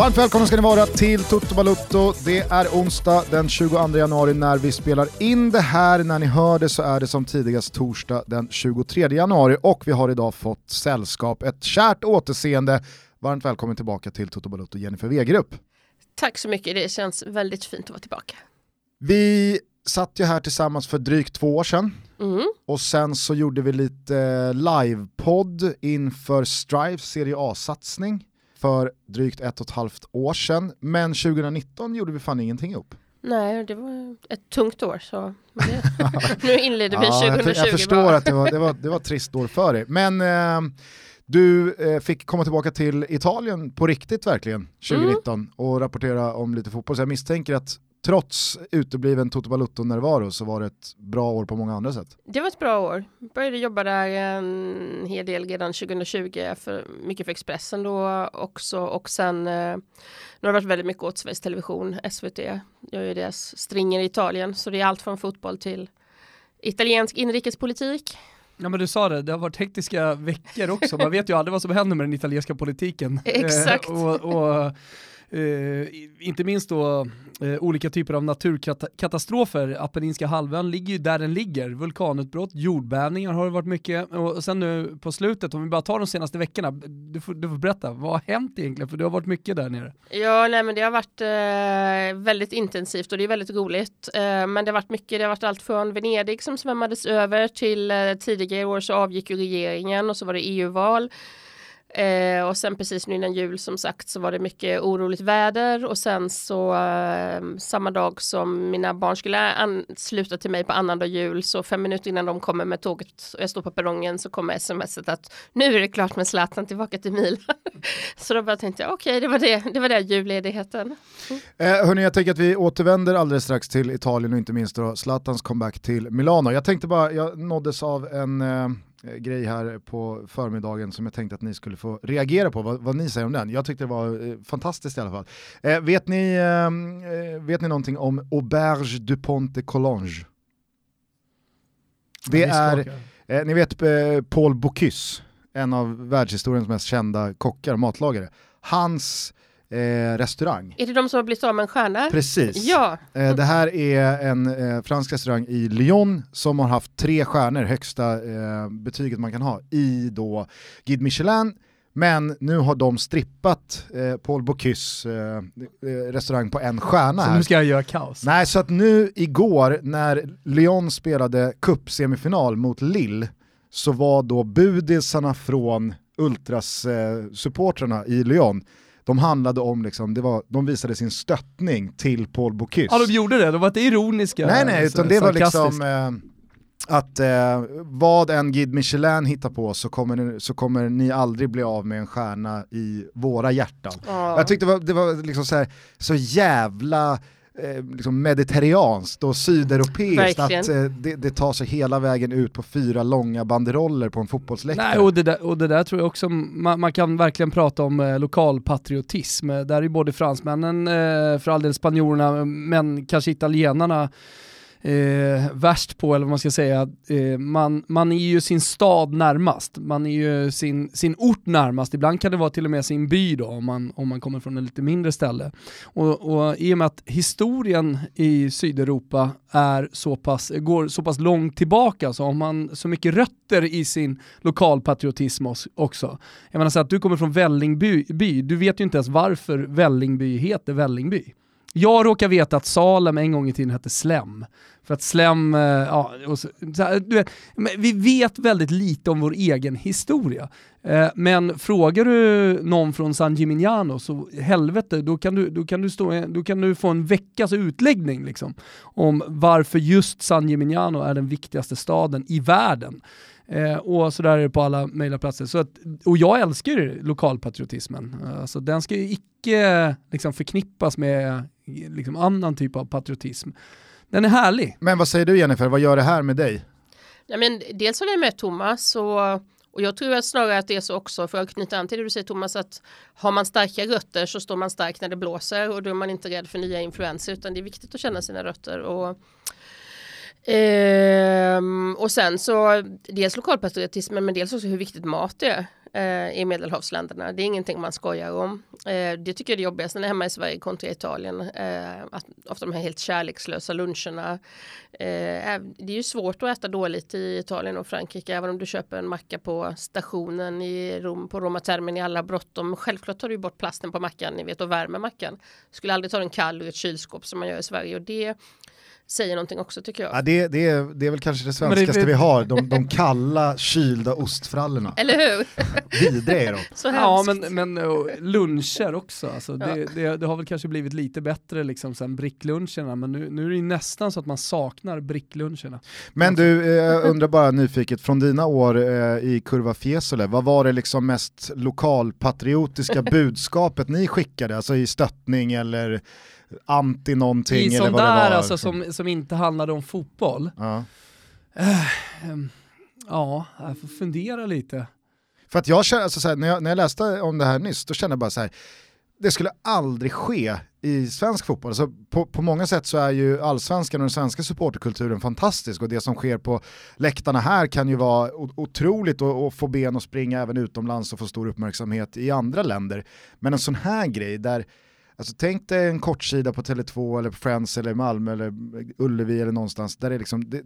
Varmt välkomna ska ni vara till Toto Balutto. Det är onsdag den 22 januari när vi spelar in det här. När ni hör det så är det som tidigast torsdag den 23 januari och vi har idag fått sällskap. Ett kärt återseende. Varmt välkommen tillbaka till Toto Balutto, Jennifer Wegerup. Tack så mycket, det känns väldigt fint att vara tillbaka. Vi satt ju här tillsammans för drygt två år sedan. Mm. Och sen så gjorde vi lite livepodd inför Strives Serie A-satsning för drygt ett och ett halvt år sedan. Men 2019 gjorde vi fan ingenting upp. Nej, det var ett tungt år så nu inleder vi Ja, 2020 jag, jag förstår bara. att det var, det, var, det var ett trist år för dig. Men eh, du eh, fick komma tillbaka till Italien på riktigt verkligen 2019 Mm. och rapportera om lite fotboll. Så jag misstänker att trots utebliven Toto Balutto-närvaro så var det ett bra år på många andra sätt. Det var ett bra år. Började jobba där en hel del redan 2020, för, mycket för Expressen då också och sen eh, nu har det varit väldigt mycket åt Sveriges Television, SVT, gör ju deras stringer i Italien, så det är allt från fotboll till italiensk inrikespolitik. Ja men du sa det, det har varit hektiska veckor också. Man vet ju aldrig vad som händer med den italienska politiken. Exakt. Eh, och, och eh, inte minst då eh, olika typer av naturkatastrofer. Apenninska halvön ligger ju där den ligger. Vulkanutbrott, jordbävningar har det varit mycket. Och sen nu på slutet, om vi bara tar de senaste veckorna, du får, du får berätta, vad har hänt egentligen? För det har varit mycket där nere. Ja, nej, men det har varit eh, väldigt intensivt och det är väldigt roligt. Eh, men det har varit mycket, det har varit allt från Venedig som svämmades över till eh, tidigare i år så avgick ju regeringen och så var det EU-val. Eh, och sen precis nu innan jul som sagt så var det mycket oroligt väder och sen så eh, samma dag som mina barn skulle ansluta till mig på annandag jul så fem minuter innan de kommer med tåget och jag står på perrongen så kommer smset att nu är det klart med Zlatan tillbaka till Milan. så då bara tänkte jag okej det var det, det var det julledigheten. Mm. Eh, hörni, jag tänker att vi återvänder alldeles strax till Italien och inte minst då Zlatans comeback till Milano. Jag tänkte bara, jag nåddes av en eh, grej här på förmiddagen som jag tänkte att ni skulle få reagera på, vad, vad ni säger om den. Jag tyckte det var eh, fantastiskt i alla fall. Eh, vet, ni, ehm, eh, vet ni någonting om Auberge du Ponte Collonge? Det är, eh, ni vet eh, Paul Bocuse, en av världshistoriens mest kända kockar, matlagare. Hans eh, restaurang. Är det de som har blivit av med en stjärna? Precis. Ja, Eh, det här är en eh, fransk restaurang i Lyon som har haft tre stjärnor, högsta eh, betyget man kan ha, i då Guide Michelin. Men nu har de strippat eh, Paul Bocuse eh, restaurang på en stjärna Så här. nu ska jag göra kaos. Nej, så att nu igår när Lyon spelade cup-semifinal mot Lille så var då budisarna från Ultras-supportrarna i Lyon de handlade om, liksom, det var, de visade sin stöttning till Paul Bocuse. Ja de gjorde det, de var inte ironiska. Nej nej, utan det var liksom eh, att eh, vad en Guide Michelin hittar på så kommer, ni, så kommer ni aldrig bli av med en stjärna i våra hjärtan. ja. Jag tyckte det var, det var liksom så, här, så jävla eh, liksom mediterranskt och sydeuropeiskt Verkligen. att eh, det, det tar sig hela vägen ut på fyra långa banderoller på en fotbollsläktare. Nej, och det, där, och det där tror jag också, man, man kan verkligen prata om eh, lokalpatriotism. Eh, Där är både fransmännen, eh, för all del spanjorerna, men kanske italienarna eh, värst på, eller vad man ska säga. Eh, man, man är ju sin stad närmast, man är ju sin, sin ort närmast. Ibland kan det vara till och med sin by då, om man, om man kommer från en lite mindre ställe. Och, och i och med att historien i Sydeuropa är så pass, går så pass långt tillbaka så har man så mycket rötter i sin lokalpatriotism också. Jag menar så att du kommer från Vällingby, du vet ju inte ens varför Vällingby heter Vällingby. Jag råkar veta att Salem en gång i tiden hette Slem. För att Slem, eh, ja, och så, så här, du vet, vi vet väldigt lite om vår egen historia. Eh, men frågar du någon från San Gimignano så helvete, då kan du, då kan du, stå, då kan du få en veckas utläggning liksom, om varför just San Gimignano är den viktigaste staden i världen. Eh, och sådär är det på alla möjliga platser. Så att, och jag älskar lokalpatriotismen. Alltså, den ska ju icke liksom, förknippas med liksom, annan typ av patriotism. Den är härlig. Men vad säger du Jennifer, vad gör det här med dig? Ja, men dels håller jag med Thomas och, och jag tror att snarare att det är så också för att knyta an till det du säger Thomas att har man starka rötter så står man stark när det blåser och då är man inte rädd för nya influenser utan det är viktigt att känna sina rötter och Ehm, och sen så dels lokalpatriotismen men dels också hur viktigt mat är eh, i Medelhavsländerna. Det är ingenting man skojar om. Eh, det tycker jag är det jobbigaste när jag är hemma i Sverige kontra Italien. Eh, att, ofta de här helt kärlekslösa luncherna. Eh, det är ju svårt att äta dåligt i Italien och Frankrike även om du köper en macka på stationen i Rom, på Roma Termen i alla bråttom. Självklart tar du bort plasten på mackan ni vet, och värmer mackan. Skulle aldrig ta den kall ur ett kylskåp som man gör i Sverige och det säger någonting också tycker jag. Ja, det, det, är, det är väl kanske det svenskaste det, vi har, de, de kalla kylda ostfrallorna. Eller hur? Vidriga är de. Så ja men, men luncher också, alltså, ja. det, det, det, har väl kanske blivit lite bättre liksom sen brickluncherna men nu, nu är det nästan så att man saknar brickluncherna. Men du, eh, jag undrar bara nyfiket, från dina år eh, i Kurva Fiesole, vad var det liksom mest lokalpatriotiska budskapet ni skickade, alltså i stöttning eller anti någonting I eller vad det var. alltså som, som inte handlade om fotboll. Ja. Uh, um, ja, jag får fundera lite. För att jag känner, alltså, när, jag, när jag läste om det här nyss, då kände jag bara så här, det skulle aldrig ske i svensk fotboll. Alltså på, på många sätt så är ju allsvenskan och den svenska supporterkulturen fantastisk och det som sker på läktarna här kan ju vara otroligt och, och få ben att springa även utomlands och få stor uppmärksamhet i andra länder. Men en sån här grej där Alltså tänk dig en kortsida på Tele2 eller Friends eller Malmö eller Ullevi eller någonstans där det liksom, det,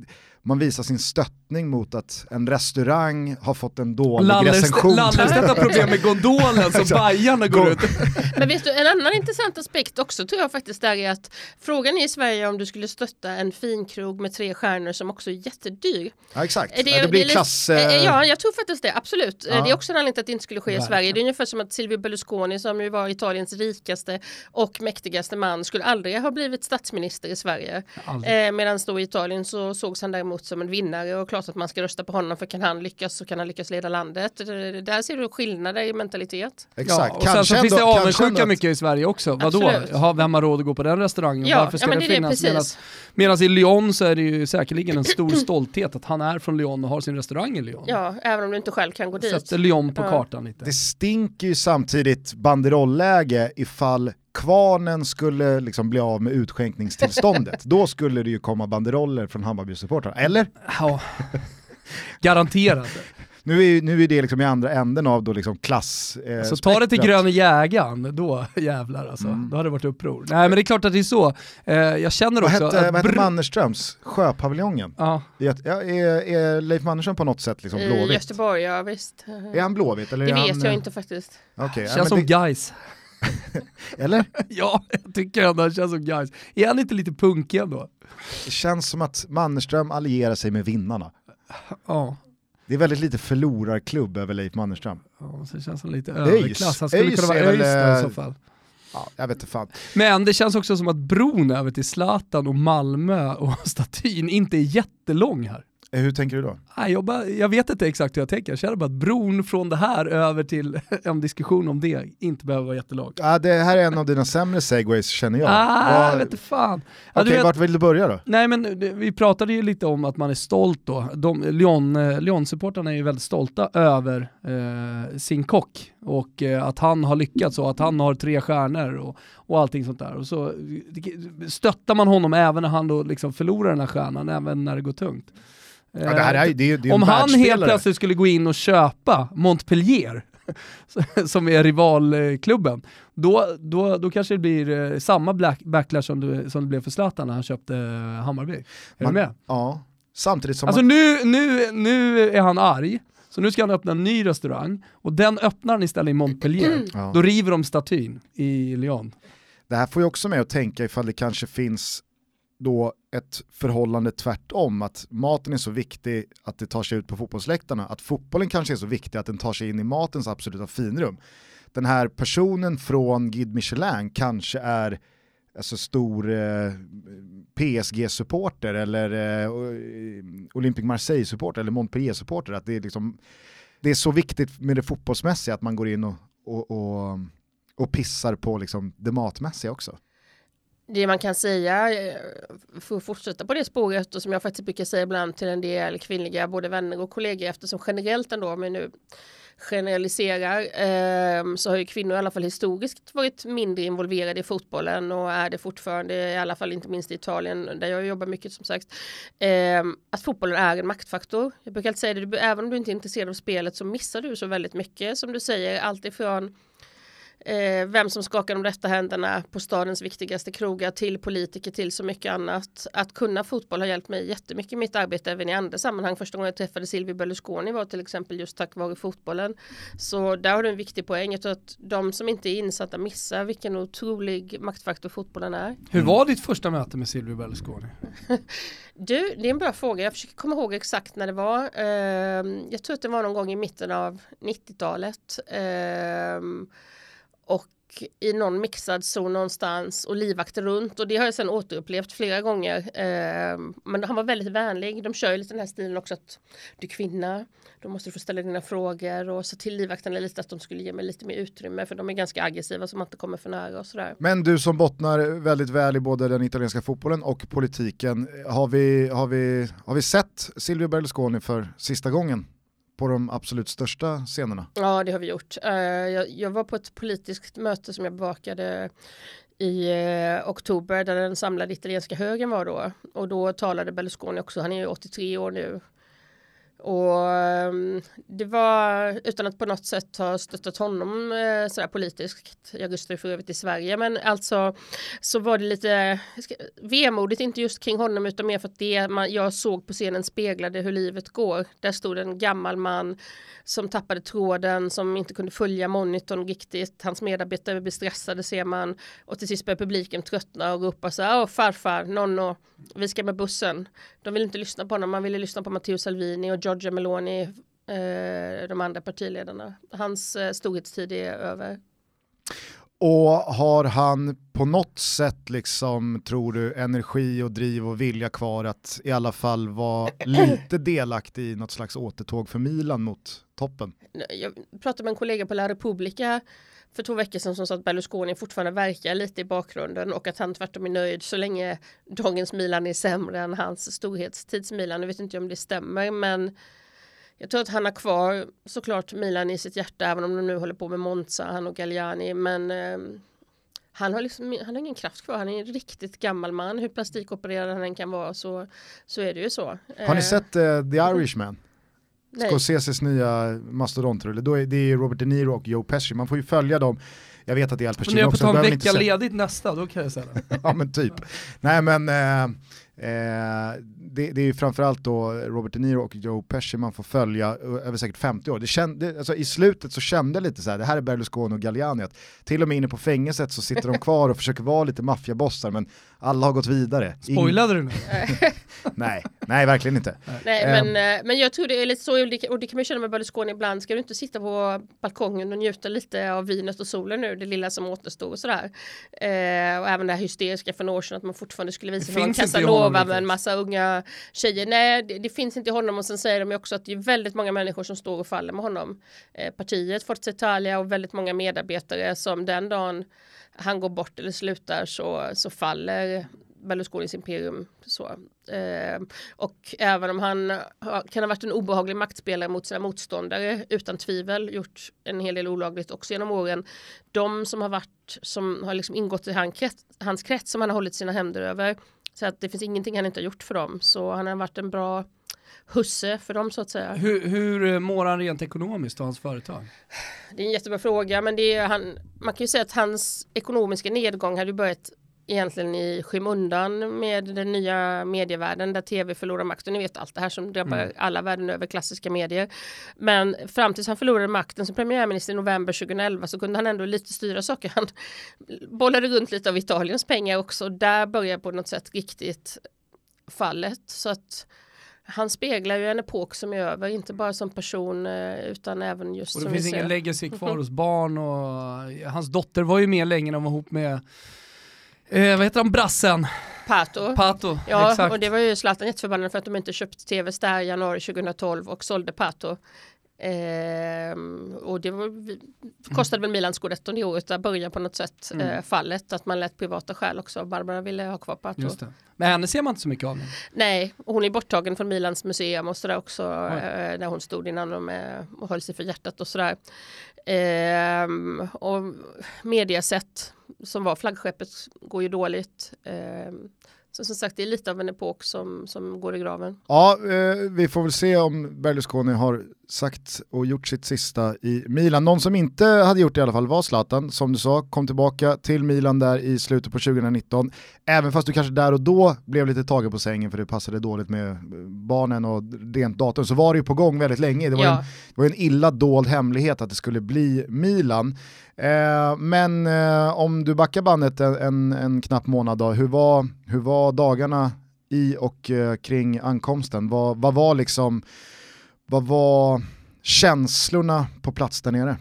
man visar sin stöttning mot att en restaurang har fått en dålig Lallers, recension. Lallerstedt har problem med gondolen som Bajarna går ut. Men vet du, en annan intressant aspekt också tror jag faktiskt där är att frågan är i Sverige om du skulle stötta en finkrog med tre stjärnor som också är jättedyr. Ja exakt, det, det blir klass... Ja, jag tror faktiskt det, absolut. Ja. Det är också en anledning till att det inte skulle ske i Sverige. Det är ungefär som att Silvio Berlusconi som ju var Italiens rikaste och mäktigaste man skulle aldrig ha blivit statsminister i Sverige. Eh, Medan då i Italien så sågs han däremot som en vinnare och klart att man ska rösta på honom för kan han lyckas så kan han lyckas leda landet. Där ser du skillnader i mentalitet. Exakt. Ja, och sen så finns det avundsjuka mycket i Sverige också. Vadå? Ja, vem har råd att gå på den restaurangen? Ja, Varför ska ja, det, det finnas? Medan i Lyon så är det ju säkerligen en stor stolthet att han är från Lyon och har sin restaurang i Lyon. Ja, även om du inte själv kan gå dit. Sätter Lyon på ja. kartan lite. Det stinker ju samtidigt banderolläge ifall kvarnen skulle liksom bli av med utskänkningstillståndet, då skulle det ju komma banderoller från Hammarby-supportrar, eller? Ja, garanterat. Nu är, nu är det liksom i andra änden av då liksom klass. Eh, så ta det till gröna jägaren, då jävlar alltså. Mm. Då hade det varit uppror. Nej men det är klart att det är så. Eh, jag känner vad också... Hette, vad hette Mannerströms? Sjöpaviljongen? Ja. ja är, är Leif Mannerström på något sätt liksom blåvitt? I Göteborg, ja visst. Är han blåvitt? Eller det vet han, jag inte faktiskt. Okay, Känns ja, som det... guys. Eller? ja, jag tycker ändå han känns som guys. Är han inte lite punkig ändå? Det känns som att Mannerström allierar sig med vinnarna. Ja. Det är väldigt lite förlorarklubb över Leif Mannerström. Ja, så det känns som lite överklass. Han skulle Öjs kunna vara ÖIS i så eh, fall. Ja, jag vet inte fan. Men det känns också som att bron över till Zlatan och Malmö och statyn inte är jättelång här. Eh, hur tänker du då? Jag, bara, jag vet inte exakt hur jag tänker, jag känner bara att bron från det här över till en diskussion om det inte behöver vara jättelång. Ja, det här är en av dina sämre segways känner jag. Ah, Var... vet fan. Ja, Okej, vart vill du börja då? Nej men vi pratade ju lite om att man är stolt då. De, Lyon, eh, Lyon-supportrarna är ju väldigt stolta över eh, sin kock och eh, att han har lyckats och att han har tre stjärnor och, och allting sånt där. Och så stöttar man honom även när han då liksom förlorar den här stjärnan, även när det går tungt. Ja, det här är, det, det är Om han helt plötsligt skulle gå in och köpa Montpellier, som är rivalklubben, då, då, då kanske det blir eh, samma backlash som det, som det blev för Zlatan när han köpte eh, Hammarby. Är man, du med? Ja, samtidigt som Alltså man... nu, nu, nu är han arg, så nu ska han öppna en ny restaurang och den öppnar han istället i Montpellier. Ja. Då river de statyn i Lyon. Det här får ju också med att tänka ifall det kanske finns då ett förhållande tvärtom, att maten är så viktig att det tar sig ut på fotbollsläktarna, att fotbollen kanske är så viktig att den tar sig in i matens absoluta finrum. Den här personen från Guide Michelin kanske är alltså stor eh, PSG-supporter eller eh, eh Olympic Marseille-supporter eller Montpellier-supporter, att det är, liksom, det är så viktigt med det fotbollsmässiga att man går in och, och, och, och pissar på liksom det matmässiga också det man kan säga, eh, för att fortsätta på det spåret och som jag faktiskt brukar säga ibland till en del kvinnliga både vänner och kollegor eftersom generellt ändå, om vi nu generaliserar eh, så har ju kvinnor i alla fall historiskt varit mindre involverade i fotbollen och är det fortfarande, i alla fall inte minst i Italien där jag jobbar mycket som sagt, eh, att fotbollen är en maktfaktor. Jag brukar alltid säga det, även om du inte är intresserad av spelet så missar du så väldigt mycket som du säger, alltifrån eh, vem som skakar de rätta händerna på stadens viktigaste krogar till politiker till så mycket annat. Att kunna fotboll har hjälpt mig jättemycket i mitt arbete även i andra sammanhang. Första gången jag träffade Silvio Berlusconi var till exempel just tack vare fotbollen. Så där har du en viktig poäng. Jag tror att de som inte är insatta missar vilken otrolig maktfaktor fotbollen är. Hur var ditt första möte med Silvio Berlusconi? du, det är en bra fråga. Jag försöker komma ihåg exakt när det var. Uh, jag tror att det var någon gång i mitten av 90-talet. Uh, och i någon mixad zon någonstans och livvakter runt och det har jag sedan återupplevt flera gånger. Eh, men han var väldigt vänlig. De kör ju lite den här stilen också att du är kvinna, då måste du få ställa dina frågor och se till livvakterna lite att de skulle ge mig lite mer utrymme för de är ganska aggressiva så man inte kommer för nära och sådär. Men du som bottnar väldigt väl i både den italienska fotbollen och politiken, har vi, har vi, har vi sett Silvio Berlusconi för sista gången? På de absolut största scenerna? Ja, det har vi gjort. Eh, jag, var på ett politiskt möte som jag bevakade i eh, oktober där den samlade italienska högern var då. Och då talade Berlusconi också, han är ju 83 år nu, och ehm, det var utan att på något sätt ha stöttat honom eh, sådär politiskt. Jag röstade för övrigt i Sverige, men alltså så var det lite vemodigt, inte just kring honom utan mer för att det man, jag såg på scenen speglade hur livet går. Där stod en gammal man som tappade tråden, som inte kunde följa monitorn riktigt. Hans medarbetare blev stressade ser man och till sist började publiken tröttna och ropa så här, farfar, nonno, vi ska med bussen. De vill inte lyssna på honom, man ville lyssna på Matteo Salvini och John Giorgia Meloni, eh, de andra partiledarna. Hans eh, storhetstid är över. Och har han på något sätt, liksom, tror du, energi och driv och vilja kvar att i alla fall vara lite delaktig i något slags återtåg för Milan mot toppen? Jag pratade med en kollega på La Repubblica för två veckor sedan som sa att Berlusconi fortfarande verkar lite i bakgrunden och att han tvärtom är nöjd så länge dagens Milan är sämre än hans storhetstids Milan. Jag vet inte om det stämmer men jag tror att han har kvar såklart Milan i sitt hjärta även om de nu håller på med Monza, han och Galliani. Men eh, han, har liksom, han har ingen kraft kvar. Han är en riktigt gammal man. Hur plastikopererad han än kan vara så, så är det ju så. Har ni eh. sett uh, The Irishman? Scorseses nya mastodontrulle, då är det är Robert De Niro och Joe Pesci, man får ju följa dem. Jag vet att det är Al Pacino också. Ni får ta en vecka ledigt nästa, då kan jag säga det. ja men typ. Nej men eh, Eh, det, det, är framförallt då Robert De Niro och Joe Pesci man får följa över säkert 50 år. Det kände, alltså I slutet så kände jag lite så här, det här är Berlusconi och Galliani, att till och med inne på fängelset så sitter de kvar och försöker vara lite maffiabossar men alla har gått vidare. Spoilade du nu? nej, nej verkligen inte. Nej, men, um, men jag tror det är lite så, och det kan man känna med Berlusconi ibland, ska du inte sitta på balkongen och njuta lite av vinet och solen nu, det lilla som återstår och sådär. Eh, och även det här hysteriska för några år sedan att man fortfarande skulle visa man Casanova med en massa unga tjejer. Nej, det, det, finns inte i honom och sen säger de också att det är väldigt många människor som står och faller med honom. Eh, partiet, Forza Italia och väldigt många medarbetare som den dagen han går bort eller slutar så, så faller Berlusconis imperium. Så. Eh, och även om han kan ha varit en obehaglig maktspelare mot sina motståndare utan tvivel gjort en hel del olagligt också genom åren. De som har varit som har liksom ingått i hans krets, hans krets som han har hållit sina händer över. Så att det finns ingenting han inte har gjort för dem. Så han har varit en bra husse för dem så att säga. Hur, hur mår han rent ekonomiskt och hans företag? Det är en jättebra fråga men det är han, man kan ju säga att hans ekonomiska nedgång hade börjat egentligen i skymundan med den nya medievärlden där tv förlorar makten. Ni vet allt det här som drabbar mm. alla världen över klassiska medier. Men fram tills han förlorade makten som premiärminister i november 2011 så kunde han ändå lite styra saker. Han bollade runt lite av Italiens pengar också. Där börjar på något sätt riktigt fallet. Så att han speglar ju en epok som är över, inte bara som person eh, utan även just och det finns ingen legacy kvar hos barn och hans dotter var ju med länge när hon var ihop med Eh, vad heter han, brassen? Pato. Pato, ja, exakt. och det var ju Zlatan jätteförbannad för att de inte köpte tv i januari 2012 och sålde Pato Eh, och det var, kostade väl Milan scudetton det året, där började på något sätt mm. eh, fallet, att man lät privata skäl också. Barbara ville ha kvar Patro. Men henne ser man inte så mycket av. Nej, hon är borttagen från Milans museum och sådär också, eh, där hon stod innan de, och höll sig för hjärtat och sådär. Eh, och Mediaset, som var flaggskeppet, går ju dåligt. Så som sagt, det är lite av en epok som, som går i graven. Ja, eh, vi får väl se om Berlusconi har sagt och gjort sitt sista i Milan. Någon som inte hade gjort det i alla fall var Zlatan, som du sa, kom tillbaka till Milan där i slutet på 2019. Även fast du kanske där och då blev lite tagen på sängen för det passade dåligt med barnen och rent datum, så var det ju på gång väldigt länge. Det var, ja. en, det var en illa dold hemlighet att det skulle bli Milan. Eh, men eh, om du backar bandet en, en, en, knapp månad då, hur var, hur var dagarna i och eh, kring ankomsten? Vad, vad var liksom, vad var känslorna på plats där nere?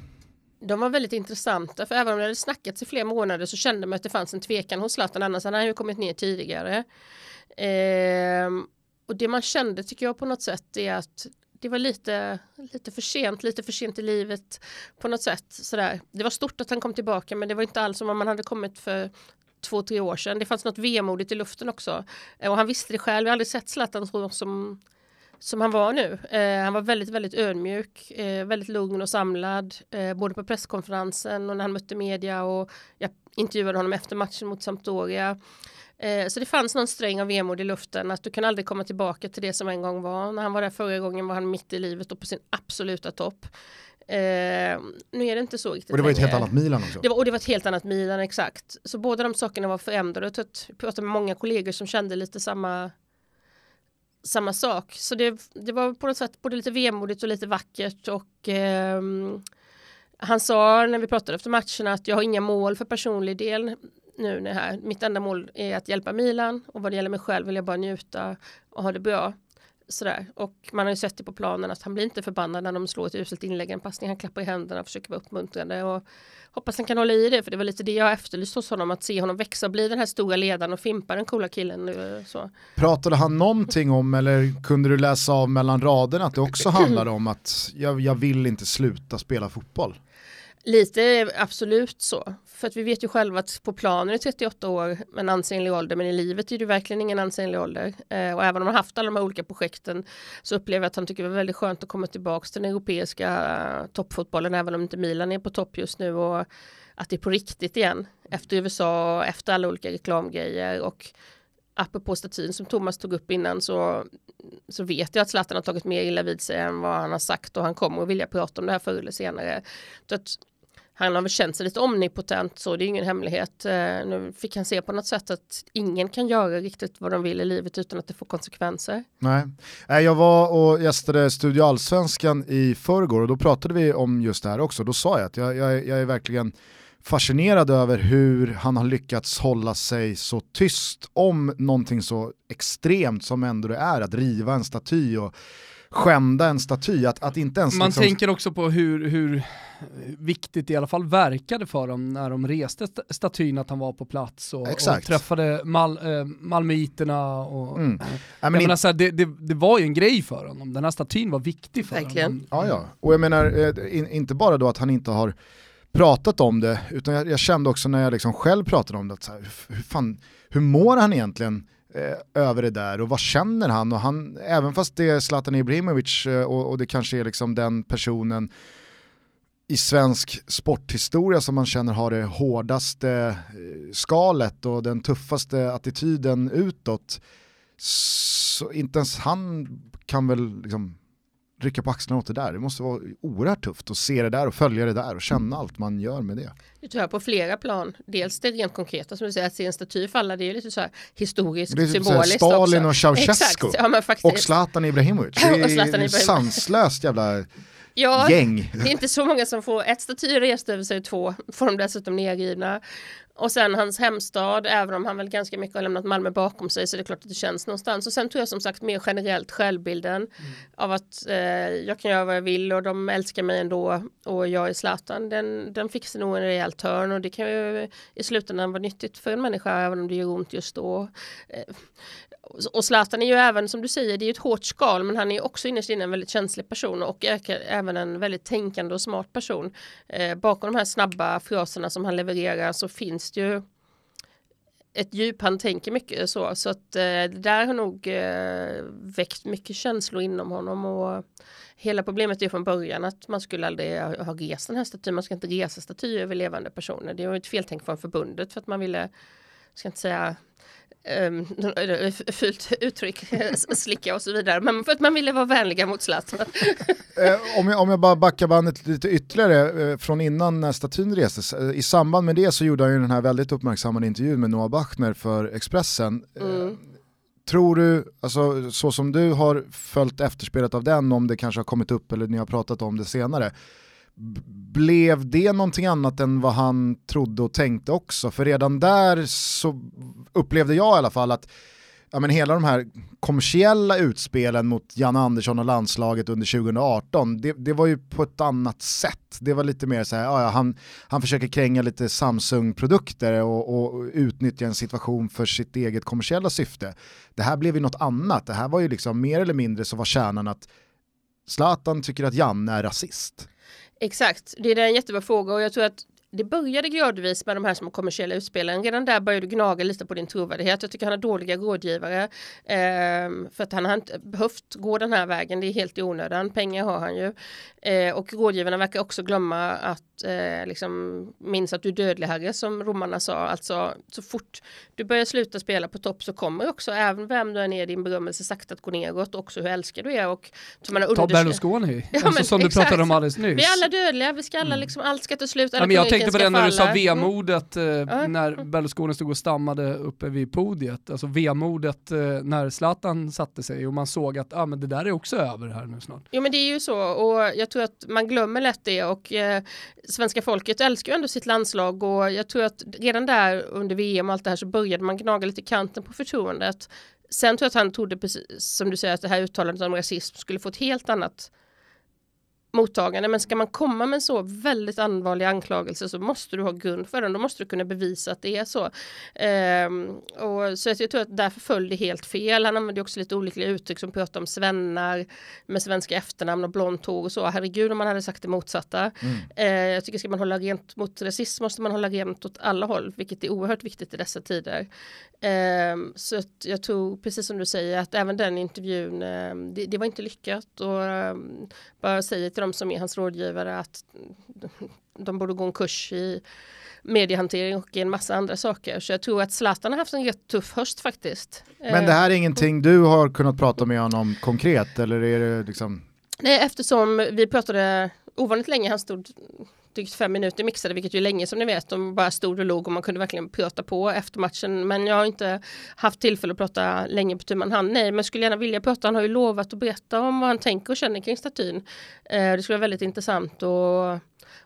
De var väldigt intressanta för även om det hade snackats i flera månader så kände man att det fanns en tvekan hos Zlatan annars hade han ju kommit ner tidigare. Eh, och det man kände tycker jag på något sätt är att det var lite, lite för sent, lite för sent i livet på något sätt. Sådär. Det var stort att han kom tillbaka men det var inte alls som om han hade kommit för två, tre år sedan. Det fanns något vemodigt i luften också. Eh, och han visste det själv. Jag har aldrig sett Zlatan så som, som han var nu. Eh, han var väldigt, väldigt ödmjuk, eh, väldigt lugn och samlad. Eh, både på presskonferensen och när han mötte media och jag intervjuade honom efter matchen mot Sampdoria. Eh, så det fanns någon sträng av vemod i luften att du kan aldrig komma tillbaka till det som en gång var. När han var där förra gången var han mitt i livet och på sin absoluta topp. Eh, nu är det inte så riktigt Och det var ett helt annat Milan också. Det var, och det var ett helt annat Milan, exakt. Så båda de sakerna var förändrade. Jag pratade med många kollegor som kände lite samma samma sak. Så det, det var på något sätt både lite vemodigt och lite vackert och eh, han sa när vi pratade efter matchen att jag har inga mål för personlig del nu när här. Mitt enda mål är att hjälpa Milan och vad det gäller mig själv vill jag bara njuta och ha det bra. Sådär. Och man har ju sett det på planen att han blir inte förbannad när de slår ett uselt inlägg, en passning, han klappar i händerna och försöker vara uppmuntrande och hoppas han kan hålla i det för det var lite det jag efterlyst hos honom att se honom växa och bli den här stora ledaren och fimpa den coola killen. Så. Pratade han någonting om eller kunde du läsa av mellan raderna att det också handlade om att jag, jag vill inte sluta spela fotboll? Lite absolut så. För att vi vet ju själva att på planen är 38 år en ansenlig ålder men i livet är det verkligen ingen ansenlig ålder. Eh, och även om han haft alla de här olika projekten så upplever jag att han tycker det var väldigt skönt att komma tillbaka till den europeiska eh, toppfotbollen även om inte Milan är på topp just nu och att det är på riktigt igen efter USA och efter alla olika reklamgrejer och apropå statyn som Thomas tog upp innan så, så vet jag att Zlatan har tagit mer illa vid sig än vad han har sagt och han kommer att vilja prata om det här förr eller senare. Så att han har väl känt sig lite omnipotent så det är ingen hemlighet. Eh, nu fick han se på något sätt att ingen kan göra riktigt vad de vill i livet utan att det får konsekvenser. Nej, jag var och gästade Studio Allsvenskan i förrgår och då pratade vi om just det här också. Då sa jag att jag, jag, jag är verkligen fascinerad över hur han har lyckats hålla sig så tyst om någonting så extremt som ändå det är att riva en staty och skända en staty. Att, att inte ens Man liksom... tänker också på hur, hur viktigt det i alla fall verkade för dem när de reste statyn att han var på plats och, och träffade Mal, äh, malmöiterna. Och, mm. jag menar, in... så här, det, det, det, var ju en grej för honom, den här statyn var viktig för Verkligen. honom. Ja, ja. Och jag menar, eh, in, inte bara då att han inte har pratat om det, utan jag, jag kände också när jag liksom själv pratade om det, att så här, hur, fan, hur mår han egentligen eh, över det där och vad känner han? Och han även fast det är Zlatan Ibrahimovic eh, och, och, det kanske är liksom den personen i svensk sporthistoria som man känner har det hårdaste eh, skalet och den tuffaste attityden utåt. Så inte ens han kan väl liksom rycka på axlarna åt det där. Det måste vara oerhört tufft att se det där och följa det där och känna allt man gör med det. Det tror jag på flera plan. Dels det rent konkreta som du säger, att se en staty falla, det är lite så här historiskt, det är typ symboliskt Stalin också. och Ceausescu ja, och Zlatan Ibrahimovic. Det är sanslöst jävla Ja, gäng. det är inte så många som får ett staty rest över sig, två får de dessutom nedrivna. Och sen hans hemstad, även om han väl ganska mycket har lämnat Malmö bakom sig så är det klart att det känns någonstans. Och sen tror jag som sagt mer generellt självbilden mm. av att eh, jag kan göra vad jag vill och de älskar mig ändå och jag är Zlatan. Den, den fixar nog en rejäl törn och det kan ju i slutändan vara nyttigt för en människa även om det gör ont just då. Eh, och Zlatan är ju även som du säger, det är ett hårt skal men han är också innerst inne en väldigt känslig person och även en väldigt tänkande och smart person. Eh, bakom de här snabba fraserna som han levererar så finns det ju ett djup, han tänker mycket så, så att eh, det där har nog eh, väckt mycket känslor inom honom. Och hela problemet är från början att man skulle aldrig ha, ha rest den här statyn, man ska inte resa statyer över levande personer. Det var ett feltänk från förbundet för att man ville, ska inte säga um, fult uttryck, slicka och så vidare. Men för att man ville vara vänliga mot Zlatan. eh, om, jag, om jag bara backar bandet lite ytterligare eh, från innan när statyn restes. Eh, I samband med det så gjorde han ju den här väldigt uppmärksammade intervjun med Noah Bachner för Expressen. Eh, mm. Tror du, alltså, så som du har följt efterspelet av den, om det kanske har kommit upp eller ni har pratat om det senare, blev det någonting annat än vad han trodde och tänkte också? För redan där så upplevde jag i alla fall att ja, men hela de här kommersiella utspelen mot Jan Andersson och landslaget under 2018, det, det var ju på ett annat sätt. Det var lite mer så här, ja, han, han försöker kränga lite Samsung-produkter och, och utnyttja en situation för sitt eget kommersiella syfte. Det här blev ju något annat, det här var ju liksom mer eller mindre så var kärnan att Zlatan tycker att Janne är rasist. Exakt, det är en jättebra fråga och jag tror att det började gradvis med de här som kommersiella utspelen. Redan där började du gnaga lite på din trovärdighet. Jag tycker han har dåliga rådgivare. Eh, för att han har inte behövt gå den här vägen. Det är helt i onödan. Pengar har han ju. Eh, och rådgivarna verkar också glömma att eh, liksom, minns att du är dödlig herre som romarna sa. Alltså så fort du börjar sluta spela på topp så kommer också även vem du är ner din berömmelse sakta att gå neråt. Också hur älskar du är. Och, man Ta Berlusconi, ja, alltså, som exakt. du pratade om alldeles nyss. Vi är alla dödliga, vi ska alla mm. liksom, allt ska ta slut. Ja, men jag tänkte på det när du sa vemodet eh, mm. när Berlusconi stod och stammade uppe vid podiet. Alltså vemodet eh, när Zlatan satte sig och man såg att ah, men det där är också över här nu snart. Jo men det är ju så och jag tror att man glömmer lätt det och eh, svenska folket älskar ju ändå sitt landslag och jag tror att redan där under VM och allt det här så började man gnaga lite kanten på förtroendet. Sen tror jag att han trodde, precis som du säger, att det här uttalandet om rasism skulle få ett helt annat mottagande. Men ska man komma med så väldigt allvarliga anklagelser så måste du ha grund för den. Då måste du kunna bevisa att det är så. Ehm, och så jag tror att därför föll det helt fel. Han använde också lite olika uttryck som pratar om svennar med svenska efternamn och blont hår och så. Herregud om man hade sagt det motsatta. Mm. Ehm, jag tycker ska man hålla rent mot rasism måste man hålla rent åt alla håll, vilket är oerhört viktigt i dessa tider. Ehm, så jag tror, precis som du säger, att även den intervjun, ehm, det, det, var inte lyckat. Och ehm, bara säger till de som är hans rådgivare att de borde gå en kurs i mediehantering och en massa andra saker. Så jag tror att Zlatan har haft en rätt tuff höst faktiskt. Men det här är ingenting du har kunnat prata med honom konkret eller är det liksom? Nej, eftersom vi pratade ovanligt länge, han stod drygt fem minuter mixade, vilket ju länge som ni vet. De bara stod och log och man kunde verkligen prata på efter matchen. Men jag har inte haft tillfälle att prata länge på tu man hand. Nej, men skulle gärna vilja prata. Han har ju lovat att berätta om vad han tänker och känner kring statyn. Eh, det skulle vara väldigt intressant att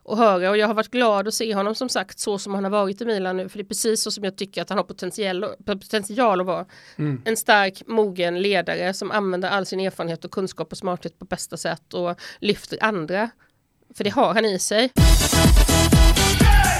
och höra och jag har varit glad att se honom som sagt så som han har varit i Milan nu för det är precis så som jag tycker att han har potential, potential att vara mm. en stark mogen ledare som använder all sin erfarenhet och kunskap och smarthet på bästa sätt och lyfter andra för det har han i sig.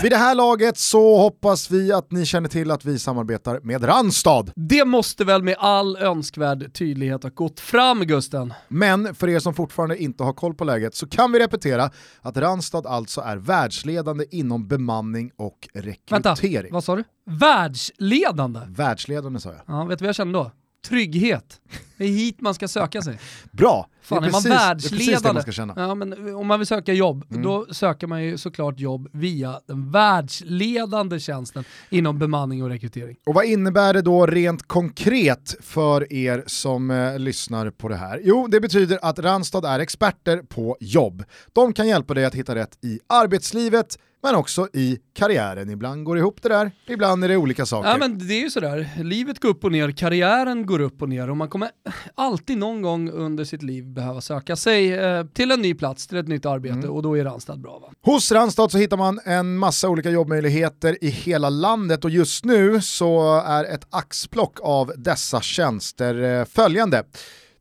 Vid det här laget så hoppas vi att ni känner till att vi samarbetar med Randstad. Det måste väl med all önskvärd tydlighet ha gått fram Gusten. Men för er som fortfarande inte har koll på läget så kan vi repetera att Randstad alltså är världsledande inom bemanning och rekrytering. Vänta, vad sa du? Världsledande? Världsledande sa jag. Ja, vet du vad jag kände då? Trygghet. Det är hit man ska söka sig. Bra! Fan, är, är man precis, världsledande, man ska känna. Ja, men om man vill söka jobb, mm. då söker man ju såklart jobb via den världsledande tjänsten inom bemanning och rekrytering. Och vad innebär det då rent konkret för er som eh, lyssnar på det här? Jo, det betyder att Randstad är experter på jobb. De kan hjälpa dig att hitta rätt i arbetslivet, men också i karriären. Ibland går det ihop det där, ibland är det olika saker. Ja men det är ju sådär, livet går upp och ner, karriären går upp och ner och man kommer alltid någon gång under sitt liv behöva söka sig eh, till en ny plats, till ett nytt arbete mm. och då är Randstad bra va? Hos Randstad så hittar man en massa olika jobbmöjligheter i hela landet och just nu så är ett axplock av dessa tjänster eh, följande.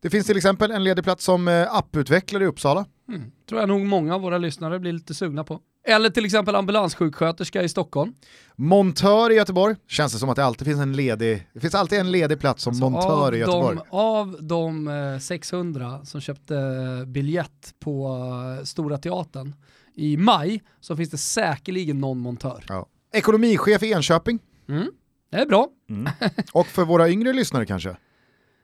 Det finns till exempel en ledig plats som eh, apputvecklare i Uppsala. Mm. Tror jag nog många av våra lyssnare blir lite sugna på. Eller till exempel ambulanssjuksköterska i Stockholm. Montör i Göteborg, känns det som att det alltid finns en ledig, det finns alltid en ledig plats som alltså montör i Göteborg. De, av de 600 eh, som köpte biljett på eh, Stora Teatern i maj så finns det säkerligen någon montör. Ja. Ekonomichef i Enköping. Mm. Det är bra. Mm. Och för våra yngre lyssnare kanske?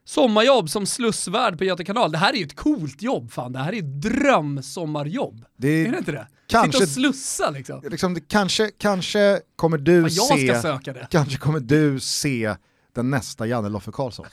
Sommarjobb som slussvärd på Göta kanal. Det här är ju ett coolt jobb fan. Det här är ett drömsommarjobb. Det är det inte det? Kanske, Sitta och slussa liksom. liksom kanske, kanske kommer du se... Kanske kommer du se den nästa Janne Loffe Karlsson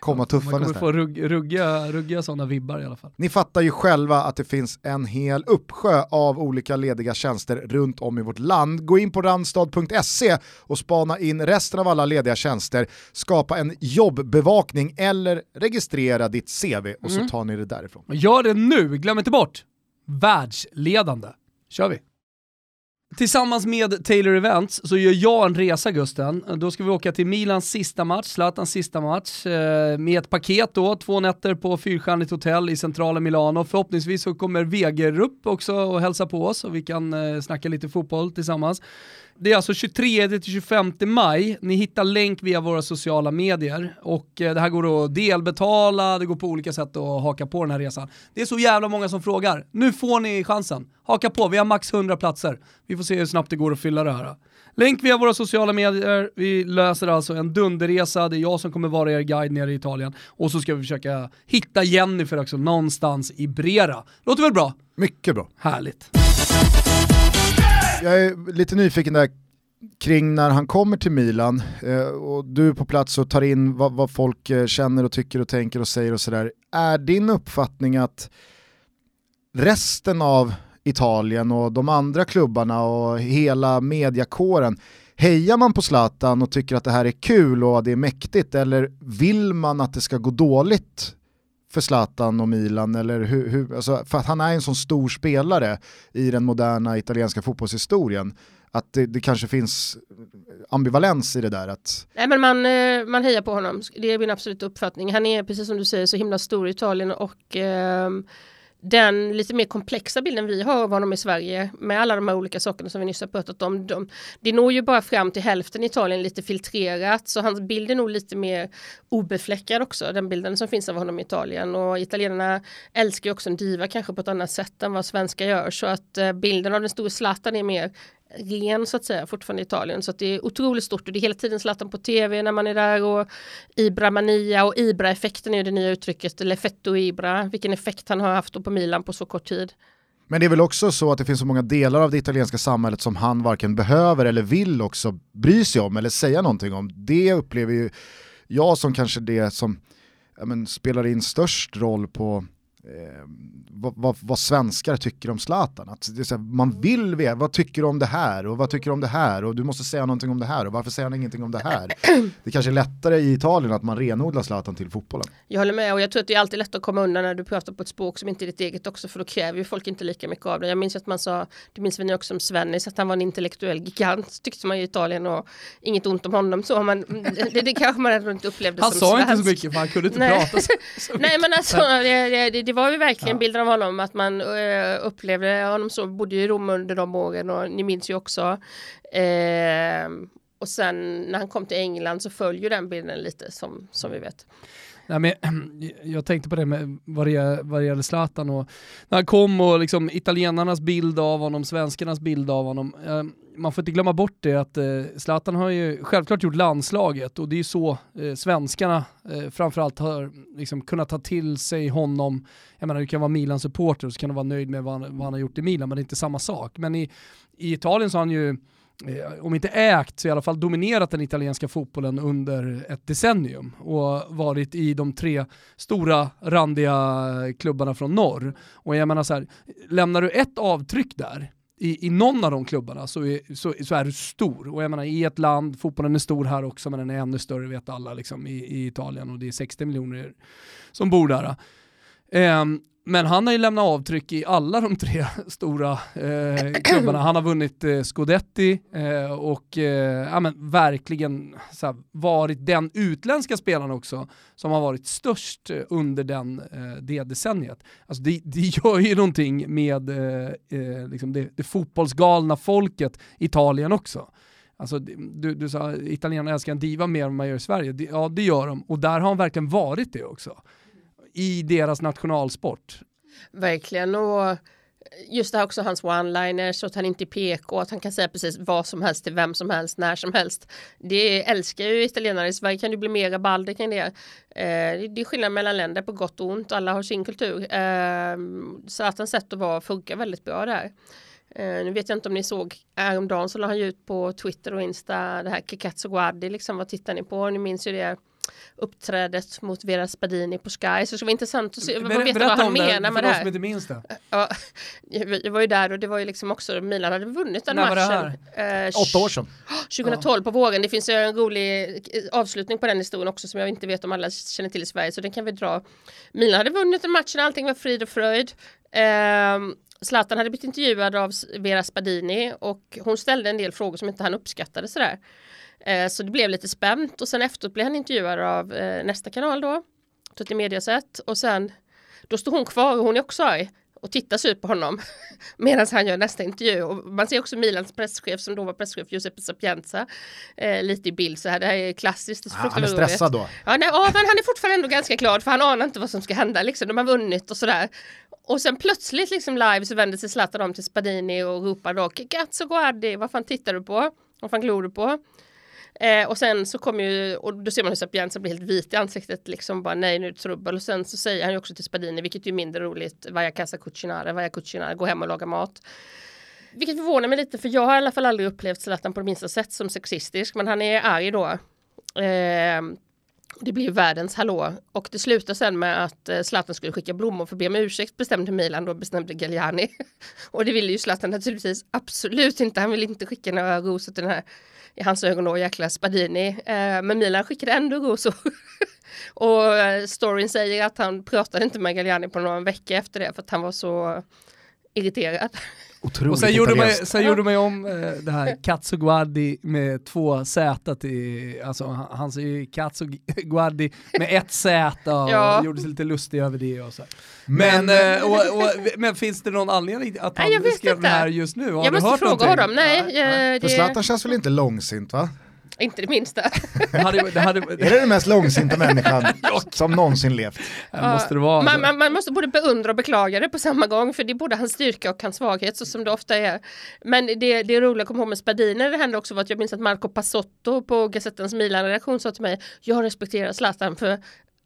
komma tuffandes Man kommer få rugg, ruggiga, ruggiga sådana vibbar i alla fall. Ni fattar ju själva att det finns en hel uppsjö av olika lediga tjänster runt om i vårt land. Gå in på randstad.se och spana in resten av alla lediga tjänster, skapa en jobbbevakning eller registrera ditt CV och mm. så tar ni det därifrån. Gör det nu, glöm inte bort! Världsledande. Kör vi! Tillsammans med Taylor Events så gör jag en resa Gusten. Då ska vi åka till Milans sista match, Zlatans sista match, eh, med ett paket då, två nätter på fyrstjärnigt hotell i centrala Milano. Förhoppningsvis så kommer Wegerup också och hälsa på oss och vi kan eh, snacka lite fotboll tillsammans. Det är alltså 23-25 maj, ni hittar länk via våra sociala medier och eh, det här går att delbetala, det går på olika sätt att haka på den här resan. Det är så jävla många som frågar. Nu får ni chansen. Haka på, vi har max 100 platser. Vi får se hur snabbt det går att fylla det här. Länk via våra sociala medier, vi löser alltså en dunderresa, det är jag som kommer vara er guide nere i Italien och så ska vi försöka hitta Jennifer också någonstans i Brera. Låter väl bra? Mycket bra. Härligt jag är lite nyfiken där kring när han kommer till Milan eh, och du är på plats och tar in vad, vad, folk eh, känner och tycker och tänker och säger och sådär. Är din uppfattning att resten av Italien och de andra klubbarna och hela mediakåren Hejar man på Zlatan och tycker att det här är kul och det är mäktigt eller vill man att det ska gå dåligt för Zlatan och Milan, eller hur, hur, alltså, för att han är en sån stor spelare i den moderna italienska fotbollshistorien att det, det, kanske finns ambivalens i det där. Att... Nej men man, eh, man hejar på honom, det är min absoluta uppfattning. Han är precis som du säger så himla stor i Italien och eh, den lite mer komplexa bilden vi har av honom i Sverige med alla de här olika sakerna som vi nyss har pratat om. De, det når ju bara fram till hälften i Italien lite filtrerat så hans bild är nog lite mer obefläckad också, den bilden som finns av honom i Italien och italienarna älskar ju också en diva kanske på ett annat sätt än vad svenskar gör så att eh, bilden av den stora Zlatan är mer ren så att säga fortfarande i Italien. Så att det är otroligt stort och det är hela tiden Zlatan på tv när man är där och Ibra Mania och Ibra-effekten är det nya uttrycket, eller fetto-Ibra, vilken effekt han har haft på Milan på så kort tid. Men det är väl också så att det finns så många delar av det italienska samhället som han varken behöver eller vill också bry sig om eller säga någonting om. Det upplever ju jag som kanske det som ja, men, spelar in störst roll på eh, vad, vad, vad, svenskar tycker om Zlatan. Att det är här, man vill veta, vad tycker du om det här och vad tycker du om det här och du måste säga någonting om det här och varför säger han ingenting om det här? Det kanske är lättare i Italien att man renodlar Zlatan till fotbollen. Jag håller med och jag tror att det är alltid lätt att komma undan när du pratar på ett språk som inte är ditt eget också för då kräver ju folk inte lika mycket av det. Jag minns att man sa, det minns vi nu också om Svennis, att han var en intellektuell gigant tyckte man i Italien och inget ont om honom så men det, det kanske man ändå inte upplevde han som sa svensk. inte så mycket för han kunde inte Nej. prata så, så Nej men alltså det, det, det var ju verkligen ja. bilden av honom att man uh, upplevde honom så, bodde i Rom under de åren och ni minns ju också. Uh, och sen när han kom till England så följer den bilden lite som, som vi vet. Nej, men, jag tänkte på det med vad det, vad det gäller Zlatan och när han kom och liksom italienarnas bild av honom, svenskarnas bild av honom. Eh, man får inte glömma bort det att eh, Zlatan har ju självklart gjort landslaget och det är ju så eh, svenskarna eh, framförallt har liksom kunnat ta till sig honom. Jag menar du kan vara Milan-supporter och så kan du vara nöjd med vad han, vad han har gjort i Milan men det är inte samma sak. Men i, i Italien så har han ju Eh, om inte ägt så i alla fall dominerat den italienska fotbollen under ett decennium och varit i de tre stora randiga klubbarna från norr. Och jag menar så här, lämnar du ett avtryck där i, i någon av de klubbarna så är, så, så, är du stor. Och jag menar i ett land, fotbollen är stor här också men den är ännu större vet alla liksom, i, i Italien och det är 60 miljoner som bor där. Um, men han har ju lämnat avtryck i alla de tre stora eh, klubbarna. Han har vunnit eh, Scudetti eh, och eh, ja, men verkligen här, varit den utländska spelaren också som har varit störst eh, under den, eh, det decenniet. Alltså det, det gör ju någonting med eh, eh, liksom det, det fotbollsgalna folket i Italien också. Alltså, du, du sa italienarna älskar en diva mer än man gör i Sverige. Ja, det gör de. Och där har han verkligen varit det också i deras nationalsport. Verkligen, och just det här också hans one-liners och att han inte är PK, att han kan säga precis vad som helst till vem som helst, när som helst. Det älskar ju italienare, i Sverige kan det bli mer rabalder kring det. Eh, det är skillnad mellan länder på gott och ont, alla har sin kultur. Eh, så att hans sätt att vara funkar väldigt bra där. Eh, nu vet jag inte om ni såg häromdagen så la han ju ut på Twitter och Insta det här Kikatsu Guardi, liksom vad tittar ni på? Ni minns ju det uppträdet mot Vera Spadini på Sky. Så det skulle vara intressant att se, Ber veta vad han menar med det här. Som inte minns det. Ja, jag var ju där och det var ju liksom också, Milan hade vunnit den När matchen. Eh, Åtta år sedan. 2012 på våren. Det finns ju en rolig avslutning på den historien också som jag inte vet om alla känner till i Sverige så den kan vi dra. Milan hade vunnit den matchen, allting var frid och fröjd. Eh, Zlatan hade blivit intervjuad av Vera Spadini och hon ställde en del frågor som inte han uppskattade sådär. Eh, så det blev lite spänt och sen efteråt blev han intervjuad av eh, nästa kanal då, Tutti Mediaset och sen då står hon kvar och hon är också arg och tittar ut på honom medan han gör nästa intervju. Och man ser också Milans presschef som då var presschef Giuseppe Sapienza eh, lite i bild så här. Det här är klassiskt. Är ah, han är stressad då? Ja, nej, ja, men han är fortfarande ändå ganska glad för han anar inte vad som ska hända liksom. De har vunnit och sådär. Och sen plötsligt liksom live så vänder sig Zlatan om till Spadini och ropar då Cazzo Guardi, vad fan tittar du på? Vad fan glor du på? Eh, och sen så kommer ju, och då ser man hur Sapienza blir helt vit i ansiktet, liksom bara nej nu är det trubbel. Och sen så säger han ju också till Spadini, vilket är mindre roligt, vaja casa cucinare, vaja cucinare, gå hem och laga mat. Vilket förvånar mig lite, för jag har i alla fall aldrig upplevt Zlatan på det minsta sätt som sexistisk, men han är arg då. Eh, det blir världens hallå och det slutar sen med att eh, Zlatan skulle skicka blommor för att be om ursäkt bestämde Milan då bestämde Galliani. och det ville ju Zlatan naturligtvis absolut inte. Han vill inte skicka några rosor till den här i hans ögon då jäkla Spadini. Eh, men Milan skickade ändå rosor. och eh, storyn säger att han pratade inte med Galliani på någon vecka efter det för att han var så irriterad. Otroligt och sen gjorde, man, sen gjorde man ju om eh, det här Cazzo Guardi med två Z till, alltså han säger ju Cazzo Guardi med ett Z och ja. gjorde sig lite lustig över det och så. Men, men, eh, och, och, men finns det någon anledning att han skrev det här just nu? Har jag måste fråga honom, nej. Ja. Eh, det... För Zlatan känns väl inte långsint va? Inte det minsta. Det hade, det hade, är det den mest långsinta människan som någonsin levt? Ja, måste det vara man, man, man, måste både beundra och beklaga det på samma gång, för det är både hans styrka och hans svaghet, så som det ofta är. Men det, det att komma ihåg med Spadini, det hände också var att jag minns att Marco Passotto på Gazettens Milan-redaktion sa till mig, jag respekterar Zlatan för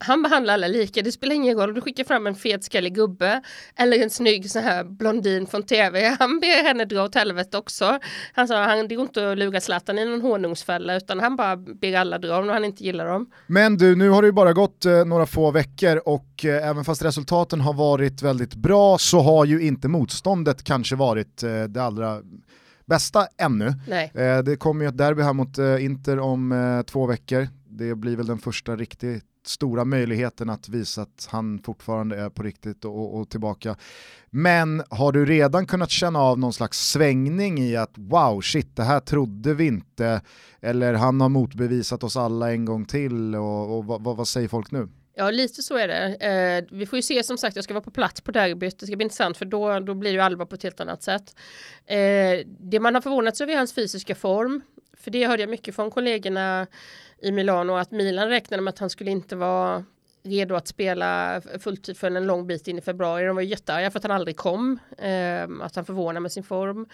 han behandlar alla lika. Det spelar ingen roll om du skickar fram en fetskallig gubbe eller en snygg så här blondin från tv. Han ber henne dra åt helvete också. Han sa han det går inte att lura Zlatan i någon honungsfälla utan han bara ber alla dra om han inte gillar dem. Men du, nu har det ju bara gått eh, några få veckor och eh, även fast resultaten har varit väldigt bra så har ju inte motståndet kanske varit eh, det allra bästa ännu. Eh, det kommer ju ett derby här mot eh, Inter om eh, två veckor. Det blir väl den första riktigt stora möjligheten att visa att han fortfarande är på riktigt och, och, tillbaka. Men har du redan kunnat känna av någon slags svängning i att wow, shit, det här trodde vi inte, eller han har motbevisat oss alla en gång till och, och vad, vad säger folk nu? Ja, lite så är det. Eh, vi får ju se som sagt, jag ska vara på plats på derbyt. Det ska bli intressant för då, då blir det ju allvar på ett helt annat sätt. Eh, det man har förvånats över är hans fysiska form. För det hörde jag mycket från kollegorna i Milano att Milan räknade med att han skulle inte vara redo att spela fulltid för en lång bit in i februari. De var jättearga för att han aldrig kom. Eh, att han förvånar med sin form.